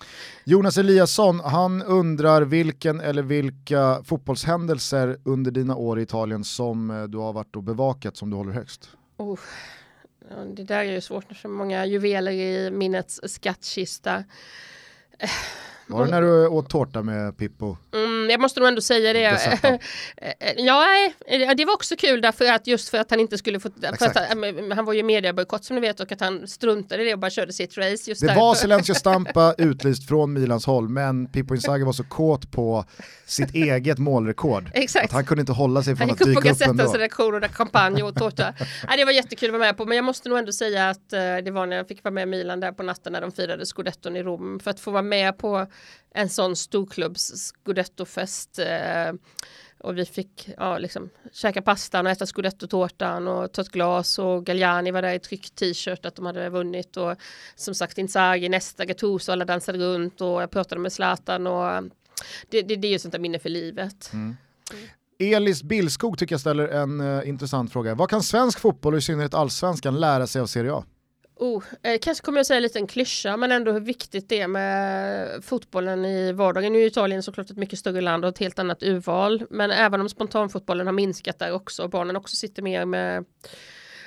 Jonas Eliasson, han undrar vilken eller vilka fotbollshändelser under dina år i Italien som eh, du har varit och bevakat som du håller högst? Oh. Det där är ju svårt. Så många juveler i minnets skattkista. Var det när du åt tårta med Pippo? Mm, jag måste nog ändå säga det. Dessutom. ja, nej, det var också kul därför att just för att han inte skulle få... Han, men han var ju mediebojkott som ni vet och att han struntade i det och bara körde sitt race. Just Det därför. var Silencio Stampa utlyst från Milans håll, men Pippo Inzaghi var så kåt på sitt eget målrekord. Exakt. Att han kunde inte hålla sig från Han att gick upp på dyka upp ändå. Gazettans redaktion och drack champagne och tårta. ja, det var jättekul att vara med på, men jag måste nog ändå säga att eh, det var när jag fick vara med Milan där på natten när de firade scudetton i Rom. För att få vara med på en sån storklubbs scudettofest eh, och vi fick ja, liksom, käka pastan och äta scudetto-tårtan och ta ett glas och Galliani var där i tryckt t-shirt att de hade vunnit och som sagt Inzaghi nästa Gattuso alla dansade runt och jag pratade med Zlatan och det, det, det är ju sånt där minne för livet. Elis Billskog tycker jag ställer en eh, intressant fråga. Vad kan svensk fotboll och i synnerhet allsvenskan lära sig av Serie A? Oh, eh, kanske kommer jag säga en liten klyscha men ändå hur viktigt det är med fotbollen i vardagen. Nu är Italien såklart ett mycket större land och ett helt annat urval. Men även om spontanfotbollen har minskat där också och barnen också sitter mer med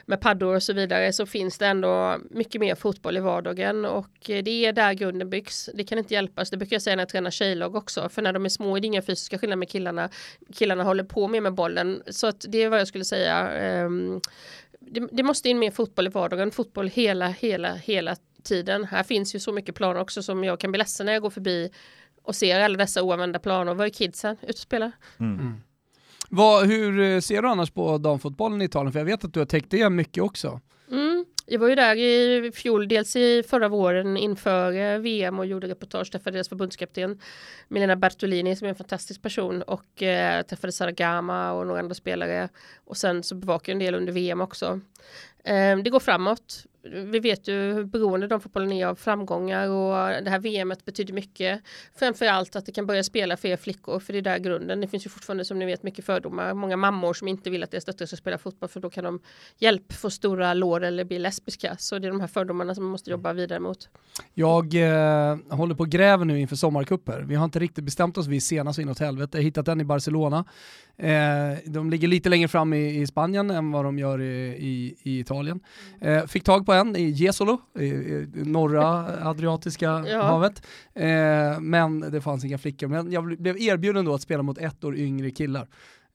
med paddor och så vidare så finns det ändå mycket mer fotboll i vardagen och eh, det är där grunden byggs. Det kan inte hjälpas, det brukar jag säga när jag tränar tjejlag också, för när de är små är det inga fysiska skillnader med killarna. Killarna håller på mer med bollen, så att det är vad jag skulle säga. Eh, det, det måste in mer fotboll i vardagen, fotboll hela, hela, hela tiden. Här finns ju så mycket planer också som jag kan bli ledsen när jag går förbi och ser alla dessa oanvända planer. Var är kidsen? Ut och spela. Vad, hur eh, ser du annars på damfotbollen i Italien? För jag vet att du har täckt det mycket också. Jag var ju där i fjol, dels i förra våren inför eh, VM och gjorde reportage, träffade deras förbundskapten Milena Bertolini som är en fantastisk person och eh, träffade Saragama och några andra spelare och sen så bevakade jag en del under VM också. Eh, det går framåt. Vi vet ju hur beroende de fotbollen är av framgångar och det här VMet betyder mycket. Framförallt att det kan börja spela fler flickor för det är där grunden. Det finns ju fortfarande som ni vet mycket fördomar. Många mammor som inte vill att deras döttrar ska spela fotboll för då kan de hjälp få stora lår eller bli lesbiska. Så det är de här fördomarna som man måste jobba vidare mot. Jag eh, håller på och gräver nu inför sommarkupper. Vi har inte riktigt bestämt oss, vi är sena så inåt helvete. Jag hittat en i Barcelona. Eh, de ligger lite längre fram i, i Spanien än vad de gör i, i, i Italien. Eh, fick tag på en i Jesolo, i, i norra Adriatiska Ja. havet. Eh, men det fanns inga flickor. Men jag blev erbjuden då att spela mot ett år yngre killar.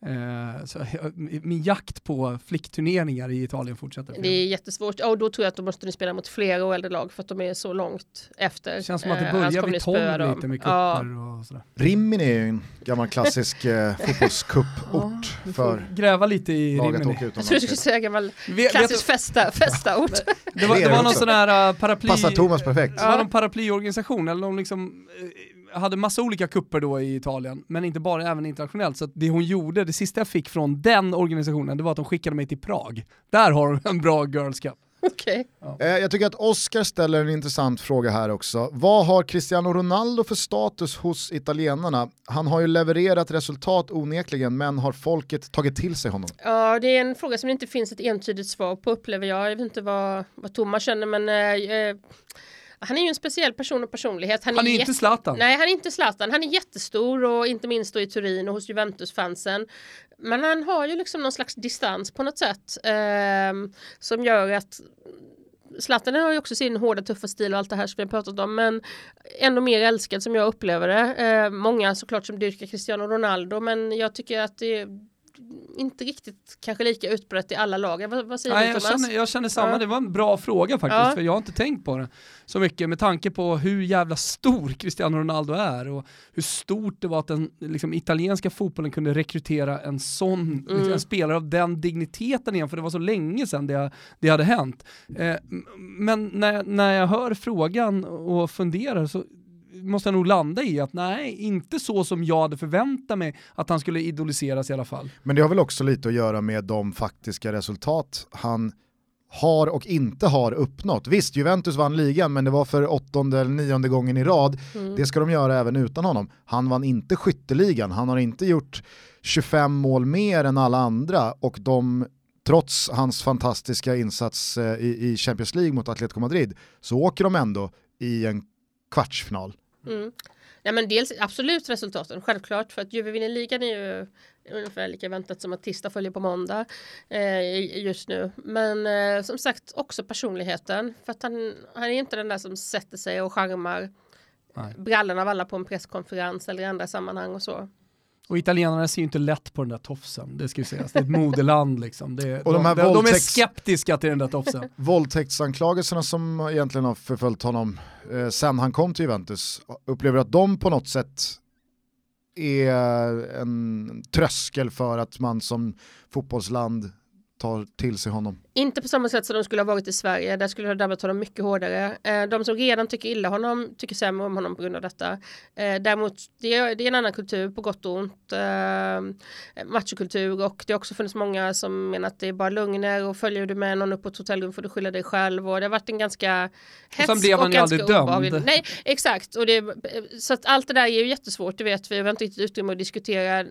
Eh, så min jakt på flickturneringar i Italien fortsätter. Det är jättesvårt. Ja, och då tror jag att då måste spela mot flera och äldre lag för att de är så långt efter. Det känns som att det Eh, börjar kommer vid ni spöa 12 dem. lite med Ja. kupper och sådär. Rimini är ju en gammal klassisk eh, fotbollscup-ort får för gräva lite i Rimini. Jag tror du skulle säga gammal klassisk festa, festaort. det var, Det var någon sån här paraply... Passar Thomas perfekt. Det var någon paraplyorganisation, eller de liksom eh, hade massa olika kupper då i Italien, men inte bara, även internationellt. Så att det hon gjorde, det sista jag fick från den organisationen, det var att de skickade mig till Prag. Där har de en bra Girls Cup. Okej. Eh, Jag tycker att Oscar ställer en intressant fråga här också. Vad har Cristiano Ronaldo för status hos italienarna? Han har ju levererat resultat onekligen, men har folket tagit till sig honom? Ja, det är en fråga som det inte finns ett entydigt svar på upplever jag. Jag vet inte vad, vad Thomas känner men eh, eh, han är ju en speciell person och personlighet. Han är jätte- inte Zlatan. Nej, han är inte Zlatan. Han är jättestor och inte minst då i Turin och hos Juventus-fansen. Men han har ju liksom någon slags distans på något sätt ehm, som gör att Zlatan har ju också sin hårda tuffa stil och allt det här som vi har pratat om men ändå mer älskad som jag upplever det. Eh, många såklart som dyrkar Cristiano Ronaldo men jag tycker att det är inte riktigt kanske lika utbrett i alla lag. Vad, vad säger Nej, du jag, Thomas? känner, jag känner samma, Ja. det var en bra fråga faktiskt, Ja. för jag har inte tänkt på det så mycket med tanke på hur jävla stor Cristiano Ronaldo är och hur stort det var att den liksom, italienska fotbollen kunde rekrytera en sån, Mm. en spelare av den digniteten igen, för det var så länge sedan det, det hade hänt. Eh, men när, när jag hör frågan och funderar så måste jag nog landa i att nej, inte så som jag hade förväntat mig att han skulle idoliseras i alla fall. Men det har väl också lite att göra med de faktiska resultat han har och inte har uppnått. Visst, Juventus vann ligan, men det var för åttonde eller nionde gången i rad. Mm. Det ska de göra även utan honom. Han vann inte skytteligan, han har inte gjort 25 mål mer än alla andra och de, trots hans fantastiska insats eh, i, i Champions League mot Atletico Madrid, så åker de ändå i en kvartsfinal. Mm. Nej, men dels absolut resultaten, självklart. För att Juve vinner ligan är ju ungefär lika väntat som att Tista följer på måndag eh, just nu. Men eh, som sagt också personligheten. För att han, han är inte den där som sätter sig och charmar brallorna av alla på en presskonferens eller i andra sammanhang och så. Och italienarna ser ju inte lätt på den där tofsen, det ska ju sägas. Det är ett modeland liksom. Det, Och de här de, de är skeptiska till den där tofsen. Våldtäktsanklagelserna som egentligen har förföljt honom eh, sen han kom till Juventus, upplever att de på något sätt är en tröskel för att man som fotbollsland tar till sig honom. Inte på samma sätt som de skulle ha varit i Sverige. Där skulle det ha drabbat honom mycket hårdare. Eh, de som redan tycker illa honom tycker sämre om honom på grund av detta. Eh, däremot, det är, en annan kultur på gott och ont. Eh, machokultur och det har också funnits många som menar att det är bara lögner och följer du med någon upp på ett hotellrum får du skylla dig själv och det har varit en ganska sen hetsk blev han ju ganska aldrig dömd. obehaglig- Nej, exakt. Och det, så att allt det där är ju jättesvårt, det vet vi. Vi har inte riktigt utrymme att diskutera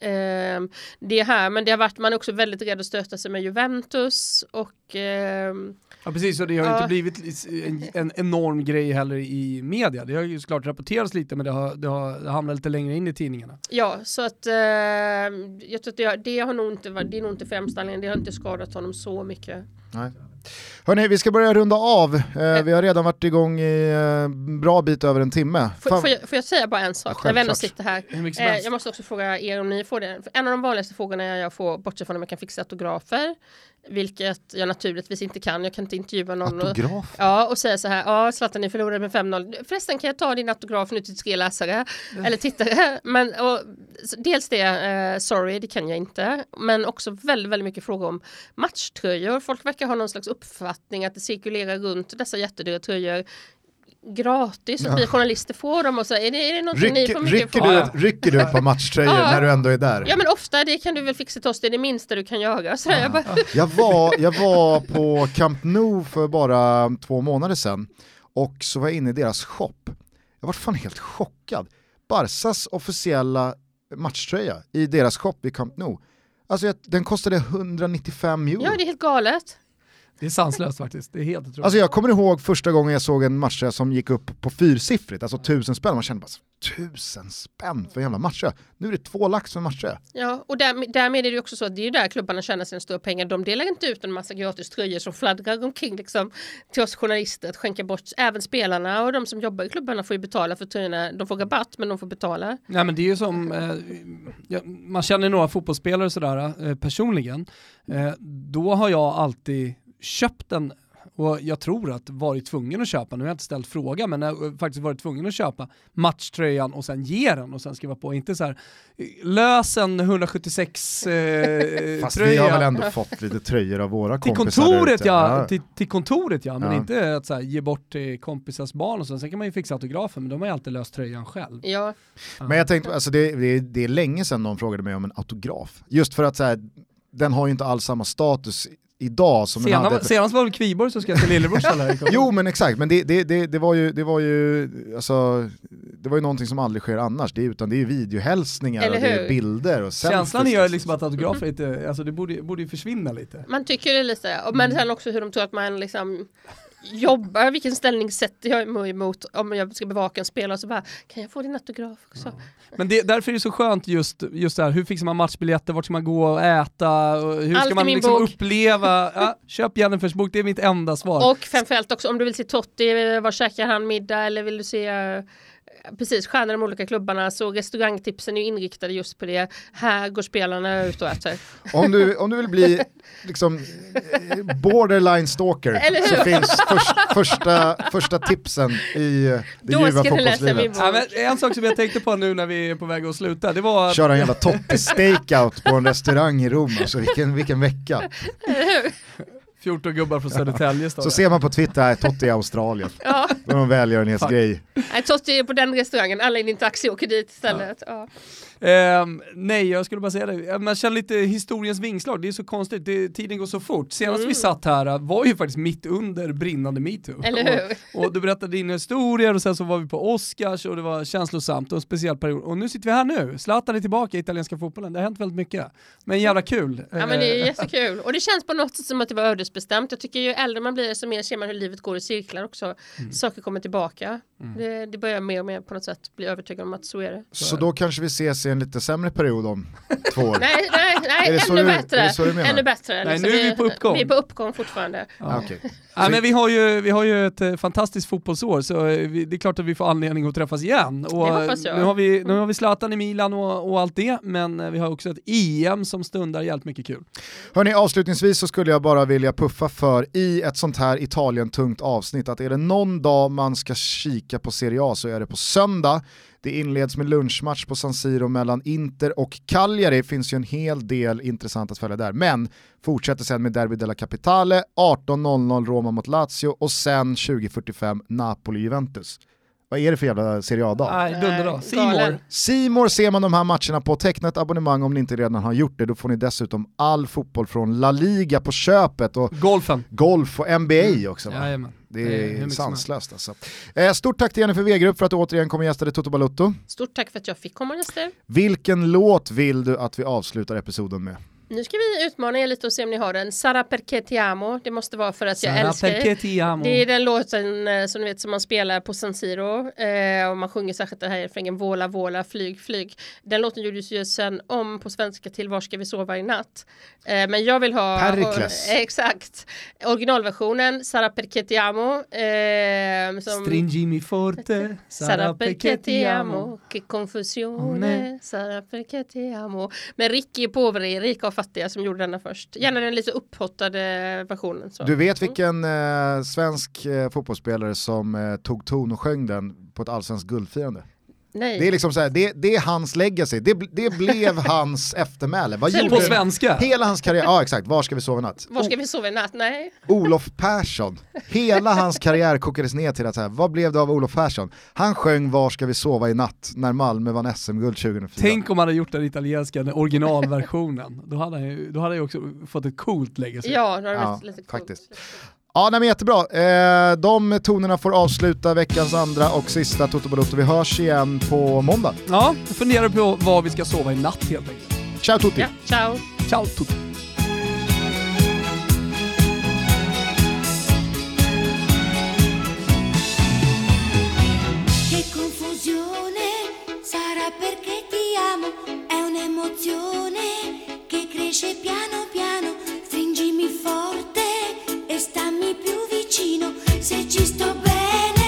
Ehm, det här, men det har varit, man är också väldigt rädd att stöta sig med Juventus och ehm, Ja precis, och det har Ja. inte blivit en, en enorm grej heller i media. Det har ju såklart rapporterats lite men det har, det har hamnat lite längre in i tidningarna. ja, så att ehm, jag tror att det, det har nog inte varit, det är nog inte främst anledningen, det har inte skadat honom så mycket. Nej. Hörni, vi ska börja runda av. Eh, vi har redan varit igång i eh, bra bit över en timme. Får, Fan- får, jag, får jag säga bara en sak Ja, när vi ändå självklart. sitter här? Eh, jag måste också fråga er om ni får det. För En av de vanligaste frågorna jag får, bortsett från om jag kan fixa autografer, vilket jag naturligtvis inte kan, jag kan inte intervjua någon. Och, Autograf? Ja, och säga så här, ja Zlatan ni förlorade med 5-0. Förresten kan jag ta din autograf nu till tre läsare eller tittare. Men och, dels det, eh, sorry det kan jag inte. Men också väldigt, väldigt mycket frågor om matchtröjor. Folk verkar ha någon slags uppfattning att det cirkulerar runt dessa jättedyra tröjor gratis och Ja. vi journalister får dem och så är det, är det någonting ni Rycker, får mycket rycker, du, rycker du par matchtröjor Ja. när du ändå är där? Ja men ofta det kan du väl fixa till oss, det är det minsta du kan göra. Så jag bara, Jag var, jag var på Camp Nou för bara två månader sedan och så var jag inne i deras shop. Jag var fan helt chockad. Barsas officiella matchtröja i deras shop i Camp Nou. Alltså den kostade 195 euro. ja det är helt galet. Det är sanslöst faktiskt, det är helt otroligt. Alltså jag kommer ihåg första gången jag såg en matchtröja som gick upp på fyrsiffrigt, alltså tusen spänn. Man kände bara, tusen spänn för en jävla matchtröja. Nu är det två lax för en. Ja, och där, därmed är det också så att det är ju där klubbarna tjänar sina stora pengar. De delar inte ut en massa gratis tröjor som fladdrar omkring liksom, till oss journalister att skänka bort. Även spelarna och de som jobbar i klubbarna får ju betala för tröjorna. De får rabatt men de får betala. Nej men det är ju som, eh, ja, man känner några fotbollsspelare sådär eh, personligen. Eh, då har jag alltid köpt den och jag tror att varit tvungen att köpa, nu har jag inte ställt fråga, men jag har faktiskt varit tvungen att köpa matchtröjan och sen ge den och sen skriva på. Inte så här lös en 176 eh, Fast tröja. vi har väl ändå fått lite tröjor av våra Till kompisar kontoret ja, till, till kontoret ja, men Ja. inte att så här, ge bort till kompisars barn och så. Sen kan man ju fixa autografen, men de har ju alltid löst tröjan själv. Ja, Men jag tänkte, alltså det, det, är- det är länge sedan någon frågade mig om en autograf. Just för att så här, den har ju inte alls samma status idag som den hade... Senast var det Kviborg som skrev till Lillebrors Jo men exakt, men det, det, det, det, var ju, det var ju, alltså, det var ju någonting som aldrig sker annars, det är, utan det är videohälsningar och det är bilder och Känslan är ju liksom. att autografer inte, alltså det borde, borde ju försvinna lite. Man tycker det lite, men sen också hur de tror att man liksom jobbar, vilken ställning sätter jag mig emot om jag ska bevaka en spelare? Så bara, kan jag få din autograf också? Ja. Men det, därför är det så skönt just, just det här, hur fixar man matchbiljetter, vart ska man gå och äta, och hur Allt ska man liksom uppleva, ja, köp Jennifers bok, det är mitt enda svar. Och framförallt också om du vill se Totti, var käkar han middag? Eller vill du se precis, stjärnor i de olika klubbarna så restaurangtipsen är inriktade just på det. Här går spelarna ut och äter. Om du, om du vill bli liksom borderline stalker så finns först, första, första tipsen i det ljuva fotbollslivet. Ja, en sak som jag tänkte på nu när vi är på väg att sluta, det var... Köra en jävla Totti stakeout på en restaurang i Rom, alltså vilken, vilken vecka. 14 gubbar från Södertälje Så ser man på Twitter, Totti i Australien. ja. Det var en välgörenhetsgrej. Totti är på den restaurangen, alla i din taxi åker dit istället. Ja. Ja. Um, nej, jag skulle bara säga det. Man känner lite historiens vingslag, det är så konstigt, det, tiden går så fort. Senast mm. vi satt här var ju faktiskt mitt under brinnande metoo. Eller hur? Och, och, du berättade dina historier och sen så var vi på Oscars och det var känslosamt och en speciell period. Och nu sitter vi här nu, Zlatan är tillbaka i italienska fotbollen, det har hänt väldigt mycket. Men jävla kul. Ja men det är jättekul. Och det känns på något sätt som att det var ödesbestämt. Jag tycker ju äldre man blir desto mer ser man hur livet går i cirklar också. Mm. Saker kommer tillbaka. Mm. Det, det börjar mer och mer på något sätt bli övertygad om att så är det. Så då kanske vi ses i en lite sämre period om två år? nej, nej, nej ännu bättre. Ännu bättre. Nej, liksom. nu är vi på uppgång. Vi är på uppgång fortfarande. Ja. Okay. Ja, men vi, har ju, vi har ju ett eh, fantastiskt fotbollsår så eh, vi, det är klart att vi får anledning att träffas igen. Och det hoppas jag. Nu har vi, nu har vi Zlatan i Milan och, och allt det, men eh, vi har också ett EM som stundar jävligt mycket kul. Hörni, avslutningsvis så skulle jag bara vilja puffa för i ett sånt här Italien-tungt avsnitt att är det någon dag man ska kika på Serie A så är det på söndag. Det inleds med lunchmatch på San Siro mellan Inter och Cagliari, det finns ju en hel del intressant att följa där. Men fortsätter sen med Derby della Capitale, 18.00 Roma mot Lazio och sen 20.45 Napoli-Juventus. Vad är det för jävla Serie A-dag? Nej, dunderdag. Simor. Simor ser man de här matcherna på. Teckna ett abonnemang om ni inte redan har gjort det. Då får ni dessutom all fotboll från La Liga på köpet. Och Golfen. Golf och NBA mm. också. Va? Jajamän. Det är, det sanslöst alltså. Eh, stort tack till Jennifer Wegerup för att du återigen kom och gästade Toto Balutto. Stort tack för att jag fick komma och gästa. Vilken låt vill du att vi avslutar episoden med? Nu ska vi utmana er lite och se om ni har den. Sara perché ti amo. Det måste vara för att jag Sara älskar er. Det är den låten eh, som, vet, som man spelar på San Siro. Eh, och man sjunger särskilt den här refrängen Våla, våla, flyg, flyg. Den låten gjordes ju sen om på svenska till Var ska vi sova i natt. Eh, men jag vill ha... Perikles. Exakt. Originalversionen, Sara perché ti amo. Eh, som, Stringimi forte. Sara perché ti amo. Che confusione. Sara perché ti amo. Men Ricky Poveri, Rika och fattiga som gjorde denna först. Gärna den lite upphottade versionen. Så. Du vet vilken eh, svensk eh, fotbollsspelare som eh, tog ton och sjöng den på ett allsvenskt guldfirande? Nej. Det är liksom så här, det, det, är hans legacy, det, det blev hans eftermäle. Vad gjorde på svenska? Hela hans karriär, ja exakt, var ska vi sova i natt? Var ska vi sova i natt? Nej. Olof Persson, hela hans karriär kokades ner till att så här, vad blev det av Olof Persson? Han sjöng Var ska vi sova i natt när Malmö vann SM-guld 2004. Tänk om han hade gjort den italienska, den originalversionen. då hade han ju, då hade han också fått ett coolt legacy. Ja, det hade ja, lite coolt. Faktiskt. Ja, nej, men jättebra. Eh, de tonerna får avsluta veckans andra och sista Toto Balotto. Vi hörs igen på måndag. Ja, jag funderar på var vi ska sova i natt helt enkelt. Ciao Tutti! Ja, ciao! Ciao Tutti! piano piano, più vicino se ci sto bene.